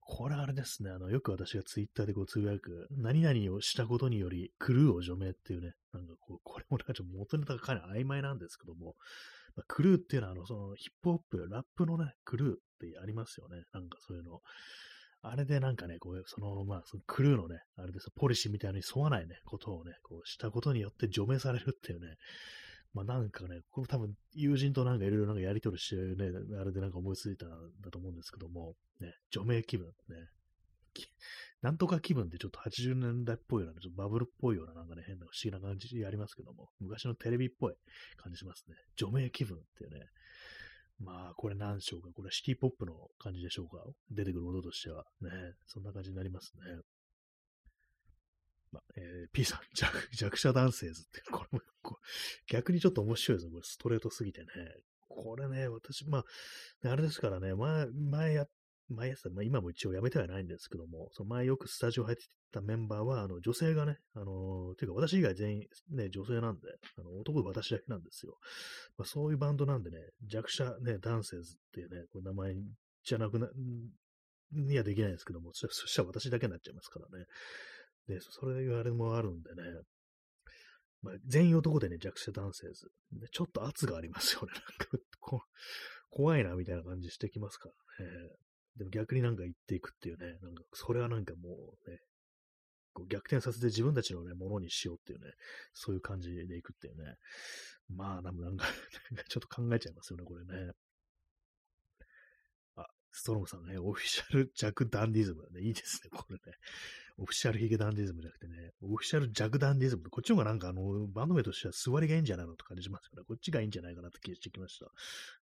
これあれですね。あの、よく私がツイッターでこうつぶやく、何々をしたことにより、クルーを除名っていうね。なんかこう、これもなんか元ネタがかなり曖昧なんですけども、まあ、クルーっていうのは、あの、そのヒップホップ、ラップのね、クルーってありますよね。なんかそういうの。あれでなんかね、こう、その、まあ、そのクルーのね、あれです、ポリシーみたいに沿わないね、ことをね、こうしたことによって除名されるっていうね、まあなんかね、これ多分友人となんかいろいろなんかやりとりしてね、あれでなんか思いついたんだと思うんですけども、ね、除名気分、ね、なんとか気分ってちょっと80年代っぽいような、ちょっとバブルっぽいような、なんかね、変な不思議な感じありますけども、昔のテレビっぽい感じしますね。除名気分っていうね。まあ、これ何でしょうか。これはシティポップの感じでしょうか。出てくる音としては。ね。そんな感じになりますね。まあ、えー、P さん弱、弱者男性ズって、これもこ逆にちょっと面白いですね。これストレートすぎてね。これね、私、まあ、あれですからね、前、前や、前やってた、まあ、今も一応やめてはないんですけども、その前よくスタジオ入ってたメンバーは、あの、女性がね、あの、ていうか私以外全員ね、女性なんで、あの、男私だけなんですよ。まあ、そういうバンドなんでね、弱者ね、男性図っていうね、これ名前じゃなくな、にはできないんですけども、そしたら私だけになっちゃいますからね。で、それ言われもあるんでね、まあ、全員男でね、弱者男性図。でちょっと圧がありますよね。なんかこ、怖いな、みたいな感じしてきますからね。でも逆になんか言っていくっていうね、なんか、それはなんかもうね、こう逆転させて自分たちのね、ものにしようっていうね、そういう感じでいくっていうね。まあ、なんかちょっと考えちゃいますよね、これね。あ、ストロムさんね、オフィシャル弱ダンディズムね、いいですね、これね。オフィシャルヒゲダンディズムじゃなくてね、オフィシャルジャグダンディズム。こっちの方がなんかあの、バンド名としては座りがいいんじゃないのと感じしますから、こっちがいいんじゃないかなって気がしてきました。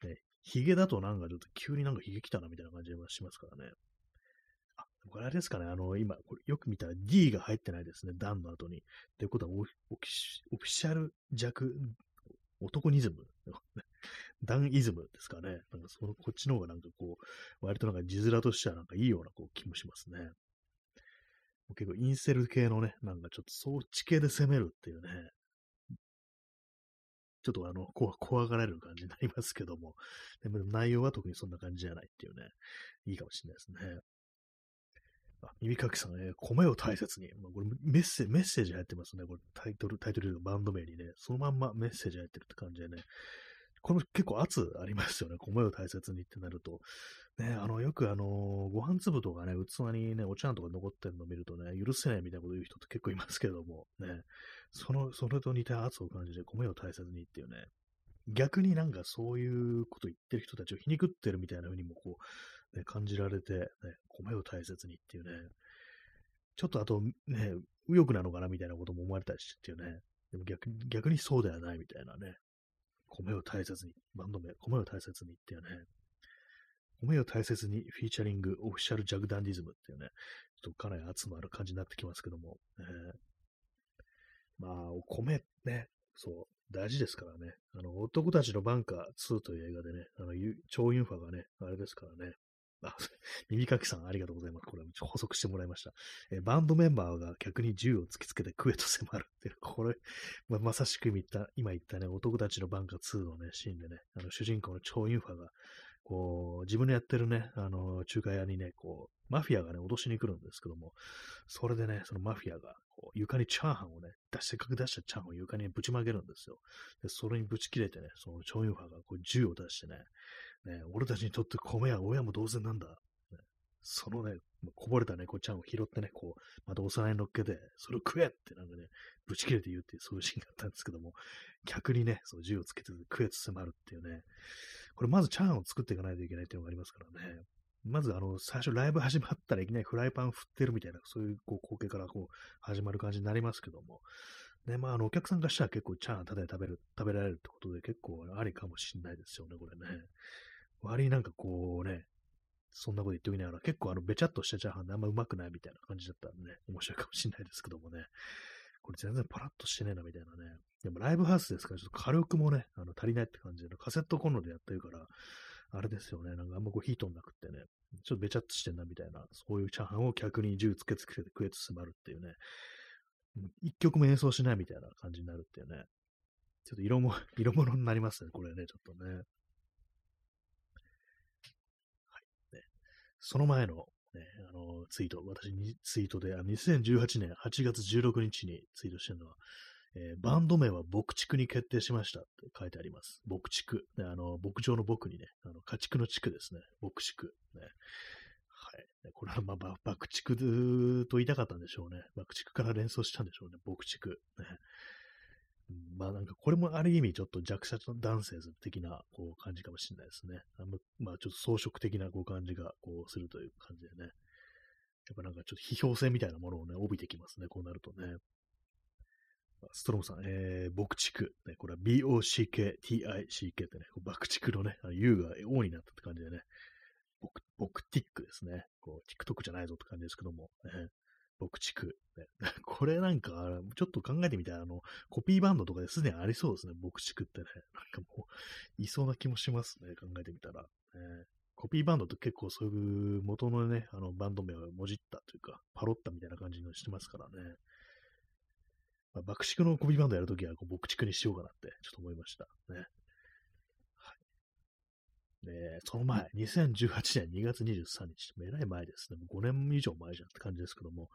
ね、ヒゲだとなんかちょっと急になんかヒゲ来たなみたいな感じがしますからね。あ、これあれですかね、あの、今、これよく見たら D が入ってないですね、ダンの後に。ってことはオフィシャル弱、男ニズム？ダンイズムですかね。なんかその、こっちの方がなんかこう、割となんか字面としてはなんかいいようなこう気もしますね。結構インセル系のね、なんかちょっとそっち系で攻めるっていうね、ちょっとあの、怖がられる感じになりますけども、でも内容は特にそんな感じじゃないっていうね、いいかもしれないですね。あ、耳かきさんね、米を大切に。まあ、これメッセメッセージ入ってますね。これタイトル、タイトルバンド名にね、そのまんまメッセージ入ってるって感じでね、これも結構圧ありますよね。米を大切にってなると。ね、あの、よくあの、ご飯粒とかね、器にね、お茶碗とか残ってるのを見るとね、許せないみたいなこと言う人って結構いますけども、ね、その、それと似た圧を感じて米を大切にっていうね、逆になんかそういうこと言ってる人たちを皮肉ってるみたいな風にもこう、ね、感じられて、ね、米を大切にっていうね、ちょっとあとね、右翼なのかなみたいなことも思われたりしてっていうね、でも逆逆にそうではないみたいなね、米を大切に、バンド名、米を大切にっていうね、米を大切にフィーチャリングオフィシャルジャグダンディズムっていうね、ちょっとかなり圧のある感じになってきますけども、えー、まあ、お米ね、そう、大事ですからね。あの、男たちのバンカー2という映画でね、あの、超インファがね、あれですからね、あ、耳かきさんありがとうございます。これ補足してもらいました。えバンドメンバーが逆に銃を突きつけて食えと迫るっていう、これ、ままさしく言った、今言ったね、男たちのバンカー2のね、シーンでね、あの主人公の超インファが、こう、自分のやってるね、あの、中華屋にね、こう、マフィアがね、脅しに来るんですけども、それでね、そのマフィアが、こう、床にチャーハンをね、せっかく出したチャーハンを床にぶちまけるんですよ。で、それにぶち切れてね、そのチョンユファがこう銃を出してね、ね、俺たちにとって米は親も同然なんだ。そのね、こぼれた猫ちゃんを拾ってね、こう、またお皿に乗っけて、それを食えってなんかね、ぶち切れて言うっていう、そういうシーンがあったんですけども、逆にね、その銃をつけて食えと迫るっていうね、これまずチャーハンを作っていかないといけないっていうのがありますからね、まずあの、最初ライブ始まったらいきなりフライパン振ってるみたいな、そういうこう光景からこう始まる感じになりますけども、ね、まあ、あの、お客さんがしたら結構チャーハンただで食べる、食べられるってことで結構ありかもしんないですよね、これね。割になんかこうね、そんなこと言っておきながら、結構あの、べちゃっとしたチャーハンであんまうまくないみたいな感じだったんでね、面白いかもしれないですけどもね。これ全然パラッとしてねえな、みたいなね。でもライブハウスですから、ちょっと火力もね、あの足りないって感じで、カセットコンロでやってるから、あれですよね、なんかあんまこう火通んなくってね、ちょっとべちゃっとしてんな、みたいな、そういうチャーハンを客に銃つけつけて食えつつまるっていうね、一曲も演奏しないみたいな感じになるっていうね、ちょっと色も、色物になりますね、これね、ちょっとね。その前の、ね、あの、ツイート、私にツイートで、2018年8月16日にツイートしてるのは、えー、バンド名は牧畜に決定しましたって書いてあります。牧畜。ね、あの、牧場の牧にね、あの、家畜の畜ですね。牧畜。ね。はい。これは、まあ、爆竹と言いたかったんでしょうね。爆竹から連想したんでしょうね。牧畜。ね。まあなんかこれもある意味ちょっと弱者と男性的なこう感じかもしれないですね。あまあちょっと装飾的なこう感じがこうするという感じでね。やっぱなんかちょっと批評性みたいなものをね、帯びてきますね、こうなるとね。ストロムさん、えー、牧畜。ね、これは B-O-C-K-T-I-C-K ってね、爆竹のね、あの U が O になったって感じでね、ボク、ボクティックですね。こう、TikTok じゃないぞって感じですけども、牧畜。これなんか、ちょっと考えてみたら、あの、コピーバンドとかですでにありそうですね、牧畜ってね。なんかもう、いそうな気もしますね、考えてみたら。ね、コピーバンドって結構そういう元のね、あのバンド名をもじったというか、パロったみたいな感じのしてますからね。まあ、爆竹のコピーバンドやるときは、こう、牧畜にしようかなって、ちょっと思いました。ね。その前、2018年2月23日、えらい前ですね。もう5年以上前じゃんって感じですけども、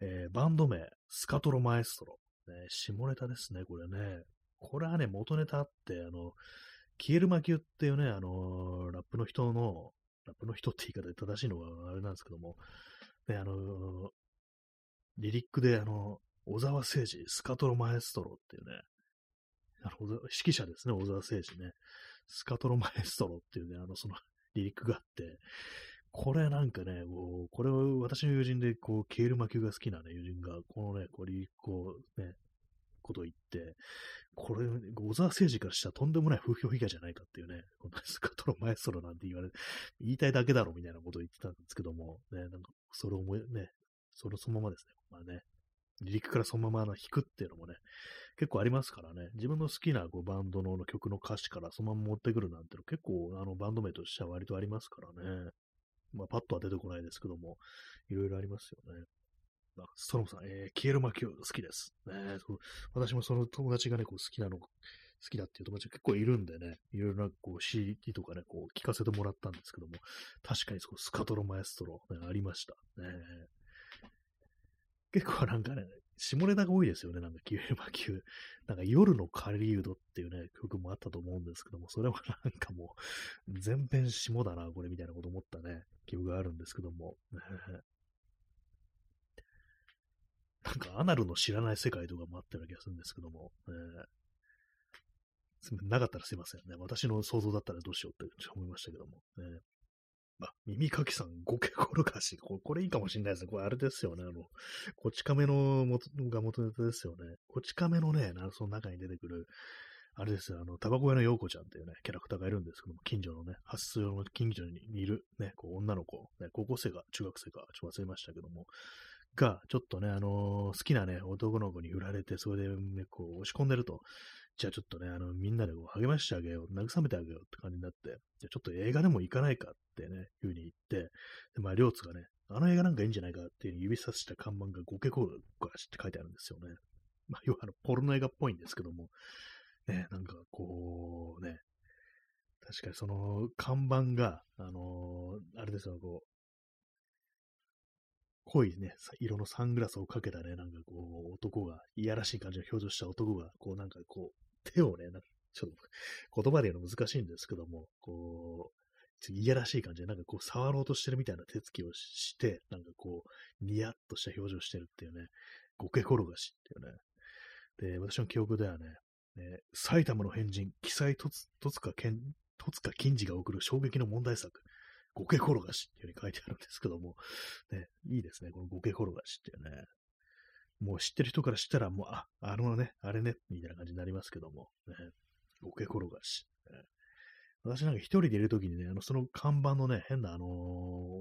えー、バンド名、スカトロマエストロ。ね、下ネタですね、これね。これはね、元ネタあって、あの、キエルマキュっていうね、あのラップの人の、ラップの人って言い方で正しいのはあれなんですけども、ね、あのリリックで、あの小沢誠治、スカトロマエストロっていうね、あの指揮者ですね、小沢誠治ね。スカトロマエストロっていうね、あの、その、リリックがあって、これなんかね、こう、これを私の友人で、こう、ケール魔球が好きなね、友人が、このね、こう、リリックをね、こと言って、これ、小沢誠治からしたらとんでもない風評被害じゃないかっていうね、このスカトロマエストロなんて言われ、言いたいだけだろみたいなことを言ってたんですけども、ね、なんか、それを思い、ね、そのそのままですね。まあね、離陸からそのまま弾くっていうのもね、結構ありますからね、自分の好きなこうバンドの曲の歌詞からそのまま持ってくるなんての結構あのバンド名としては割とありますからね。まあ、パッとは出てこないですけども、いろいろありますよね。あ、ストロムさん、えー、キエルマキュー好きです。ね、そう私もその友達がね、こう好きなの、好きだっていう友達が結構いるんでね、いろいろなこう CD とかね、こう聞かせてもらったんですけども、確かにそうスカトロマエストロ、ね、ありました。ね結構なんかね、下ネタが多いですよね、なんか、キューバキュー。なんか、夜の狩人っていうね、曲もあったと思うんですけども、それはなんかもう、全編下ネタだな、これみたいなこと思ったね、記憶があるんですけども。なんか、アナルの知らない世界とかもあったような気がするんですけども、ね、なかったらすいませんね。私の想像だったらどうしようって思いましたけども。ね、あ、耳かきさん、ゴケ転がし。これ、これいいかもしれないですね。これあれですよね。あの、こち亀の元が元ネタですよね。こち亀のね、その中に出てくる、あれですよ、あの、タバコ屋の陽子ちゃんっていうね、キャラクターがいるんですけども、近所のね、発想の近所にいるね、こう女の子、ね、高校生か中学生か、ちょっと忘れましたけども、が、ちょっとね、あのー、好きなね、男の子に振られて、それで、ね、こう、押し込んでると。じゃあちょっとね、あの、みんなでこう励ましてあげよう、慰めてあげようって感じになって、じゃあちょっと映画でも行かないかってね、いう風に言って、で、まあ、りょうつがね、あの映画なんかいいんじゃないかっていう指さした看板がゴケコールガシって書いてあるんですよね。まあ、要はあの、ポルノ映画っぽいんですけども、ね、なんかこう、ね、確かにその看板が、あのー、あれですよ、こう、濃いね、色のサングラスをかけたね、なんかこう、男が、いやらしい感じの表情した男が、こうなんかこう、手をね、なんかちょっと言葉で言うの難しいんですけども、こう、いやらしい感じで、なんかこう、触ろうとしてるみたいな手つきをして、なんかこう、ニヤッとした表情してるっていうね、ゴケ転がしっていうね。で、私の記憶ではね、ね埼玉の変人、記載戸塚金次が送る衝撃の問題作、ゴケ転がしっていう風に書いてあるんですけども、ね、いいですね、このゴケ転がしっていうね。もう知ってる人からしたら、もう、あ、あのね、あれね、みたいな感じになりますけども、ね、ゴケ転がし。私なんか一人でいるときにね、あの、その看板のね、変なあのー、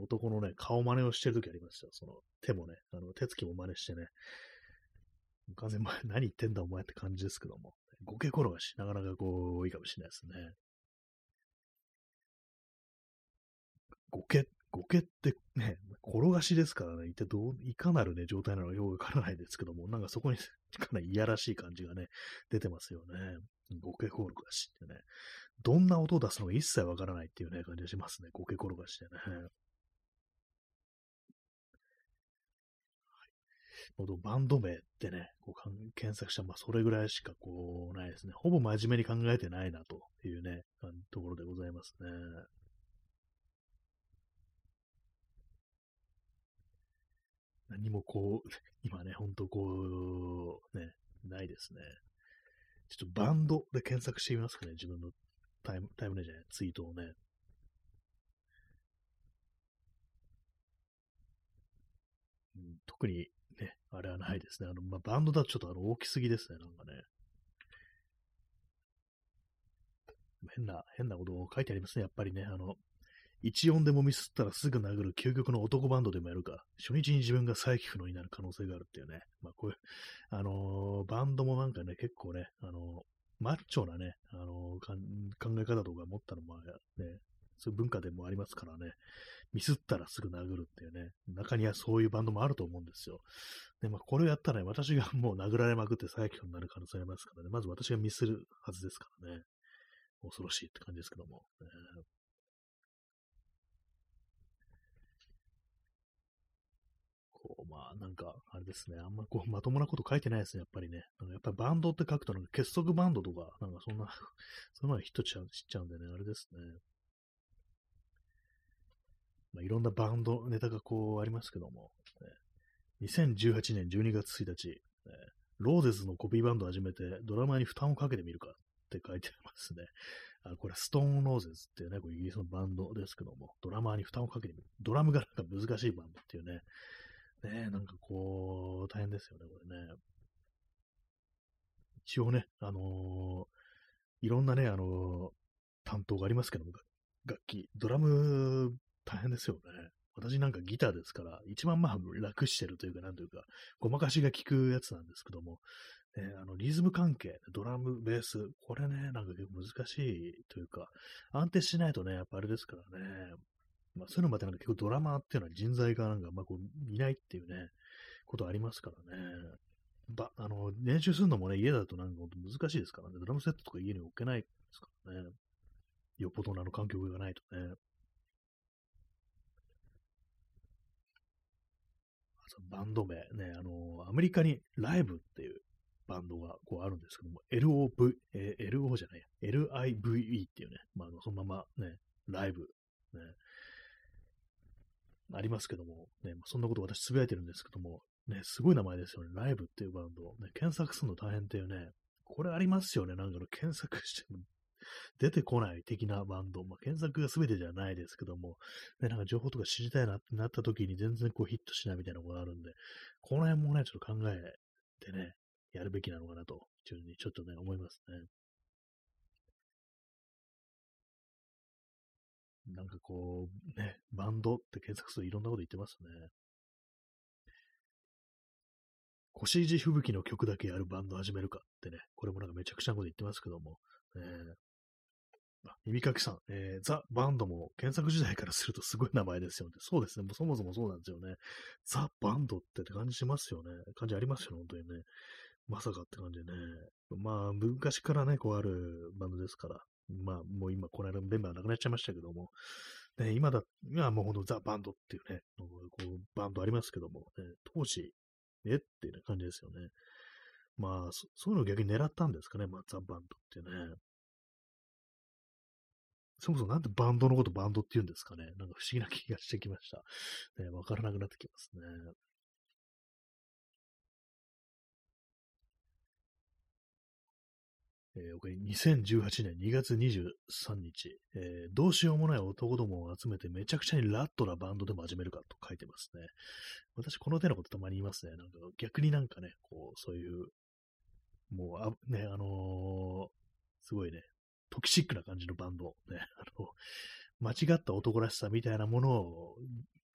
男のね、顔真似をしてるときありましたよ。その手もね、あの、手つきも真似してね、完全に何言ってんだお前って感じですけども、ゴケ転がし、なかなかこう、いいかもしれないですね。ゴケ、ゴケってね、転がしですからね、一体どう、いかなるね、状態なのかよくわからないですけども、なんかそこに かなりいやらしい感じがね、出てますよね。ゴケ転がしってね。どんな音を出すのか一切わからないっていうね、感じがしますね。ゴケ転がしってね。バンド名ってね、こう検索したら、まあ、それぐらいしかこう、ないですね。ほぼ真面目に考えてないな、というね、ところでございますね。何もこう、今ね、ほんとこう、ね、ないですね。ちょっとバンドで検索してみますかね、自分のタイム、タイムネじゃない、ツイートをね。うん、特にね、あれはないですね。あの、まあ、バンドだとちょっとあの大きすぎですね、なんかね。変な、変なことを書いてありますね、やっぱりね。あの、一音でもミスったらすぐ殴る究極の男バンドでもやるか、初日に自分が再起不能になる可能性があるっていうね。まあこういう、あのー、バンドもなんかね、結構ね、あのー、マッチョなね、あのー、考え方とか持ったのもね、そういう文化でもありますからね、ミスったらすぐ殴るっていうね、中にはそういうバンドもあると思うんですよ。で、まあ、これをやったらね、私がもう殴られまくって再起不能になる可能性ありますからね、まず私がミスるはずですからね。恐ろしいって感じですけども。えーこう、まあ、なんか、あれですね、あんまこう、まともなこと書いてないですね、やっぱりね。やっぱバンドって書くと、なんか結束バンドとか、なんかそんな、その前ヒットしちゃうしちゃうんでね、あれですね。まあ、いろんなバンドネタがこうありますけども、ね、2018年12月1日、ね、ローゼズのコピーバンドを始めて、ドラマに負担をかけてみるかって書いてありますね。あこれ、ストーンローゼズっていうね、これイギリスのバンドですけども、ドラマーに負担をかけてみる。ドラムがなんか難しいバンドっていうね、ねえなんかこう、大変ですよね、これね。一応ね、あのー、いろんなね、あのー、担当がありますけども、楽器、ドラム、大変ですよね。私なんかギターですから、一番まあ楽してるというか、なんというか、ごまかしが効くやつなんですけども、ね、あのリズム関係、ドラム、ベース、これね、なんか結構難しいというか、安定しないとね、やっぱあれですからね、まあ、そういうのまでなんか結構ドラマーっていうのは人材がなんか、まあ、こう、いないっていうね、ことありますからね。ば、あの、練習するのもね、家だとなんか本当難しいですからね。ドラムセットとか家に置けないですからね。よっぽどのあの環境がないとね。バンド名ね、あの、アメリカにライブっていうバンドがこうあるんですけども、LOV、えー、LO じゃない、LIVE っていうね、まあ、そのままね、ライブ、ね、ありますけども、ね、そんなこと私つぶやいてるんですけども、ね、すごい名前ですよね。ライブっていうバンド。ね、検索するの大変っていうね、これありますよね。なんかの検索しても出てこない的なバンド。まあ、検索が全てじゃないですけども、ね、なんか情報とか知りたいなってなった時に全然こうヒットしないみたいなことがあるんで、この辺もね、ちょっと考えてね、やるべきなのかなと、ちょっとね、思いますね。なんかこう、ね、バンドって検索するといろんなこと言ってますね。腰地吹雪の曲だけやるバンド始めるかってね、これもなんかめちゃくちゃなこと言ってますけども、えー、あ耳かきさん、えー、ザ・バンドも検索時代からするとすごい名前ですよね。そうですね。もうそもそもそうなんですよね。ザ・バンドってって感じしますよね。感じありますよね、本当にね。まさかって感じでね。まあ、昔からね、こうあるバンドですから。まあ、もう今、この間メンバーなくなっちゃいましたけども、ね、今だ、今もうほんとザ・バンドっていうね、こうバンドありますけども、ね、当時、え？っていう感じですよね。まあそ、そういうのを逆に狙ったんですかね、まあ、ザ・バンドってね。そもそもなんでバンドのことバンドって言うんですかね。なんか不思議な気がしてきました。ね、わからなくなってきますね。えー、2018年2月23日、えー、どうしようもない男どもを集めてめちゃくちゃにラットなバンドでも始めるかと書いてますね。私この手のことたまに言いますね。なんか逆になんかね、こう、そういう、もう、あね、あのー、すごいね、トキシックな感じのバンド、ね、あの、間違った男らしさみたいなものを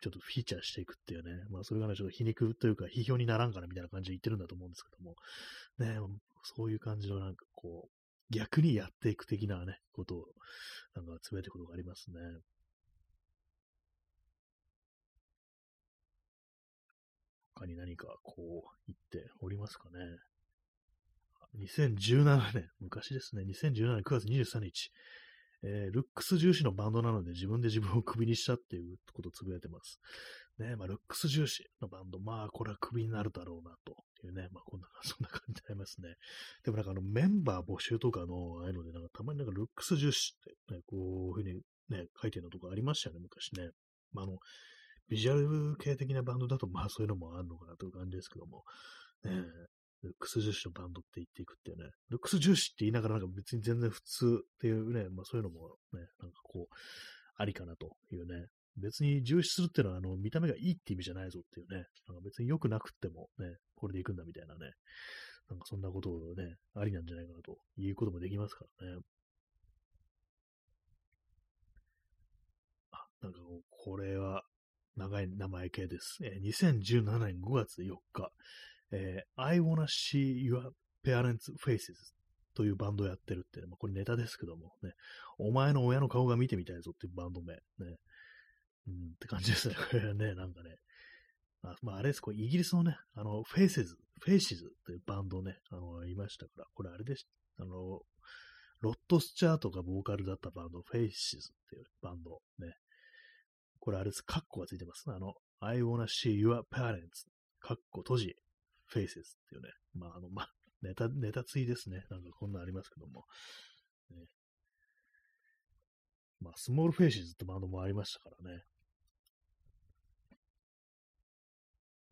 ちょっとフィーチャーしていくっていうね、まあそれがね、ちょっと皮肉というか批評にならんからみたいな感じで言ってるんだと思うんですけども、ね、そういう感じのなんかこう、逆にやっていく的なね、ことを、なんかつぶやいてることがありますね。他に何かこう言っておりますかね。2017年、昔ですね、2017年9月23日、えー、ルックス重視のバンドなので自分で自分をクビにしたっていうことをつぶやいてます。ね、まあ、ルックス重視のバンド、まあ、これはクビになるだろうな、というね、まあ、こんな、そんな感じになりますね。でもなんかあの、メンバー募集とかの、ああいうので、なんかたまになんかルックス重視って、ね、こういうふうにね、書いてるのとかありましたよね、昔ね。まあ、あの、ビジュアル系的なバンドだと、まあ、そういうのもあるのかなという感じですけども、ね、ルックス重視のバンドって言っていくっていうね、ルックス重視って言いながらなんか別に全然普通っていうね、まあそういうのもね、なんかこう、ありかなというね、別に重視するっていうのは、あの、見た目がいいって意味じゃないぞっていうね、なんか別に良くなくってもね、これで行くんだみたいなね、なんかそんなことをね、ありなんじゃないかなということもできますからね。あ、なんかこれは長い名前系です。えー、2017年5月4日、えー、I wanna see your parents' faces というバンドをやってるって、まあ、これネタですけどもね、お前の親の顔が見てみたいぞっていうバンド名、ね、うん、って感じですね。こ れね、なんかね。あまあ、あれです、これイギリスのね、あの、フェイセズ、フェイシズっていうバンドね、あの、いましたから、これあれでし、あの、ロッド・スチュワートがボーカルだったバンド、フェイシズっていうバンドね。これあれです、カッコがついてます。あの、I wanna see your parents, カッコ閉じ、フェイセズっていうね。まあ、あの、まあ、ネタ、ネタツイですね。なんかこんなありますけども。ね、まあ、スモールフェイシズってバンドもありましたからね。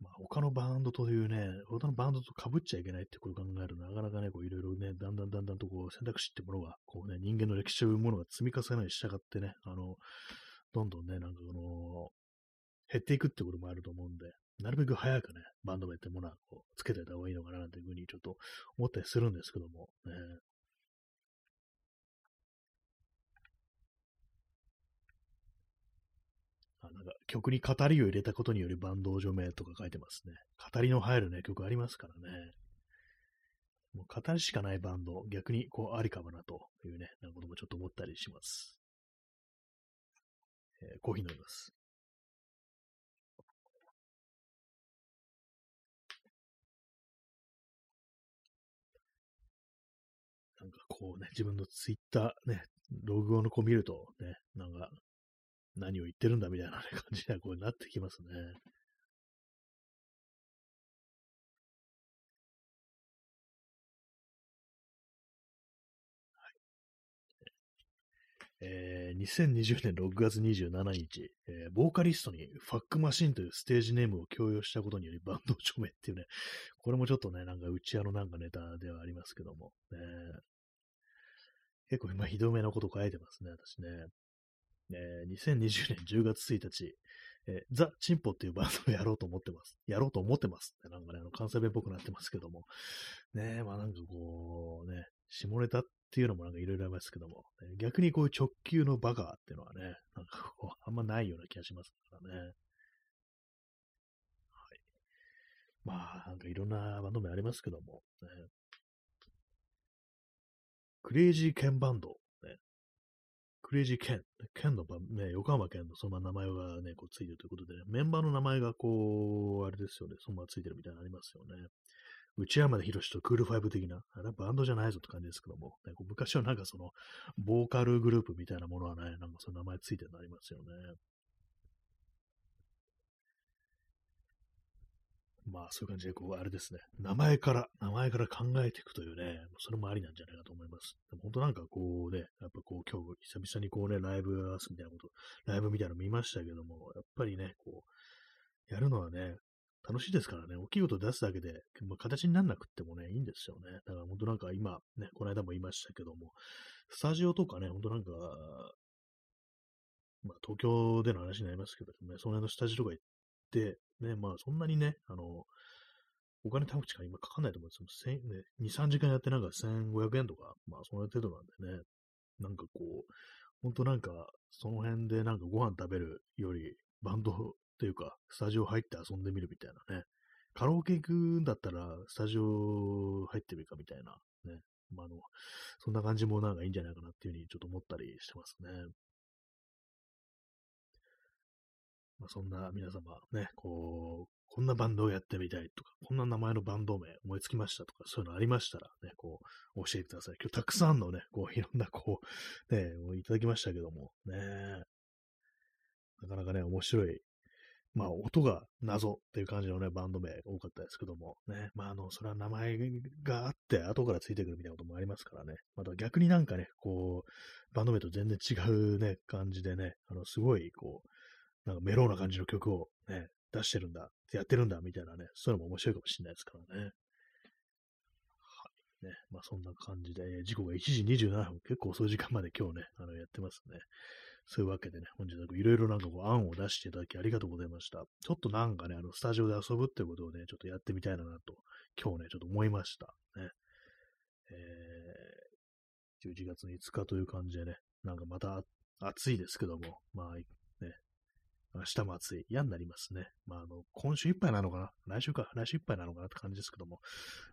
まあ、他のバンドというね、他のバンドと被っちゃいけないってことを考えると、なかなかね、こういろいろね、だんだんだんだんとこう選択肢ってものが、こうね、人間の歴史というものが積み重ねに従ってね、あの、どんどんね、なんかこの、減っていくってこともあると思うんで、なるべく早くね、バンド名ってものはこうつけてた方がいいのかななんていうふうにちょっと思ったりするんですけども、ね、あなんか曲に語りを入れたことによりバンド上名とか書いてますね。語りの入るね、曲ありますからね。もう語りしかないバンド、逆にこうありかもなというね、なこともちょっと思ったりします。えー、コーヒー飲みます。なんかこうね、自分のツイッターね、ログをの子見るとね、なんか何を言ってるんだみたいな、感じにはこうなってきますね。えー、2020年6月27日、えー、ボーカリストにファックマシンというステージネームを共有したことによりバンド署名っていうね、これもちょっとね、なんかうち屋のなんかネタではありますけども、ね、結構今ひどめなこと書いてますね、私ね。えー、2020年10月1日、えー、ザ・チンポっていうバンドをやろうと思ってます。やろうと思ってますってなんかね、あの関西弁っぽくなってますけども。ねえ、まあなんかこう、ね、下ネタっていうのもなんかいろいろありますけども、ね、逆にこういう直球のバカっていうのはね、なんかこう、あんまないような気がしますからね。はい。まあ、なんかいろんなバンド名ありますけども、ね、クレイジーケンバンドクレイジーケン、ケンの、ね、横浜県のその名前がね、こうついてるということで、ね、メンバーの名前がこう、あれですよね、そのままついてるみたいなのありますよね。内山田博とクールファイブ的な、あれはバンドじゃないぞって感じですけども、ね、こう昔はなんかその、ボーカルグループみたいなものはね、なんかその名前ついてるのありますよね。まあ、そういう感じで、こう、あれですね。名前から、名前から考えていくというね、それもありなんじゃないかと思います。でも本当なんかこうね、やっぱこう、今日、久々にこうね、ライブ合わすみたいなこと、ライブみたいなの見ましたけども、やっぱりね、こう、やるのはね、楽しいですからね、大きいこと出すだけで、まあ、形にならなくてもね、いいんですよね。だから本当なんか今、ね、この間も言いましたけども、スタジオとかね、本当なんか、まあ東京での話になりますけどね、その辺のスタジオとか行って、ね、まあそんなにね、あの、お金多分しか今かかんないと思うんですよ。ね、2、3時間やってなんか1500円とか、まあその程度なんでね、なんかこう、ほんとなんか、その辺でなんかご飯食べるより、バンドっていうか、スタジオ入って遊んでみるみたいなね。カラオケ行くんだったら、スタジオ入ってみるかみたいな、ね。まあ、あの、そんな感じもなんかいいんじゃないかなっていうふうにちょっと思ったりしてますね。まあ、そんな皆様ね、こう、こんなバンドをやってみたいとか、こんな名前のバンド名思いつきましたとか、そういうのありましたらね、こう、教えてください。今日たくさんのね、こう、いろんな、こう、ね、いただきましたけども、ね、なかなかね、面白い。まあ、音が謎っていう感じのね、バンド名多かったですけども、ね、まあ、あの、それは名前があって、後からついてくるみたいなこともありますからね、また逆になんかね、こう、バンド名と全然違うね、感じでね、あの、すごい、こう、なんかメローな感じの曲をね、出してるんだ、やってるんだ、みたいなね、そういうのも面白いかもしれないですからね。はい。ね、まあそんな感じで、時刻が1時27分、結構遅い時間まで今日ね、あの、やってますね。そういうわけでね、本日いろいろなんかこう案を出していただきありがとうございました。ちょっとなんかね、あの、スタジオで遊ぶってことをね、ちょっとやってみたいなと、今日ね、ちょっと思いました。ね。えー、11月5日という感じでね、なんかまた暑いですけども、まあ、明日も暑い。嫌になりますね。まあ、あの、今週いっぱいなのかな？来週か。来週いっぱいなのかなって感じですけども。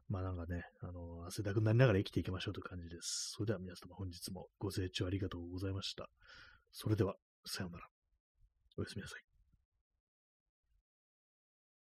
まあなんかね、あの、汗だくになりながら生きていきましょうという感じです。それでは皆様本日もご清聴ありがとうございました。それでは、さようなら。おやすみなさい。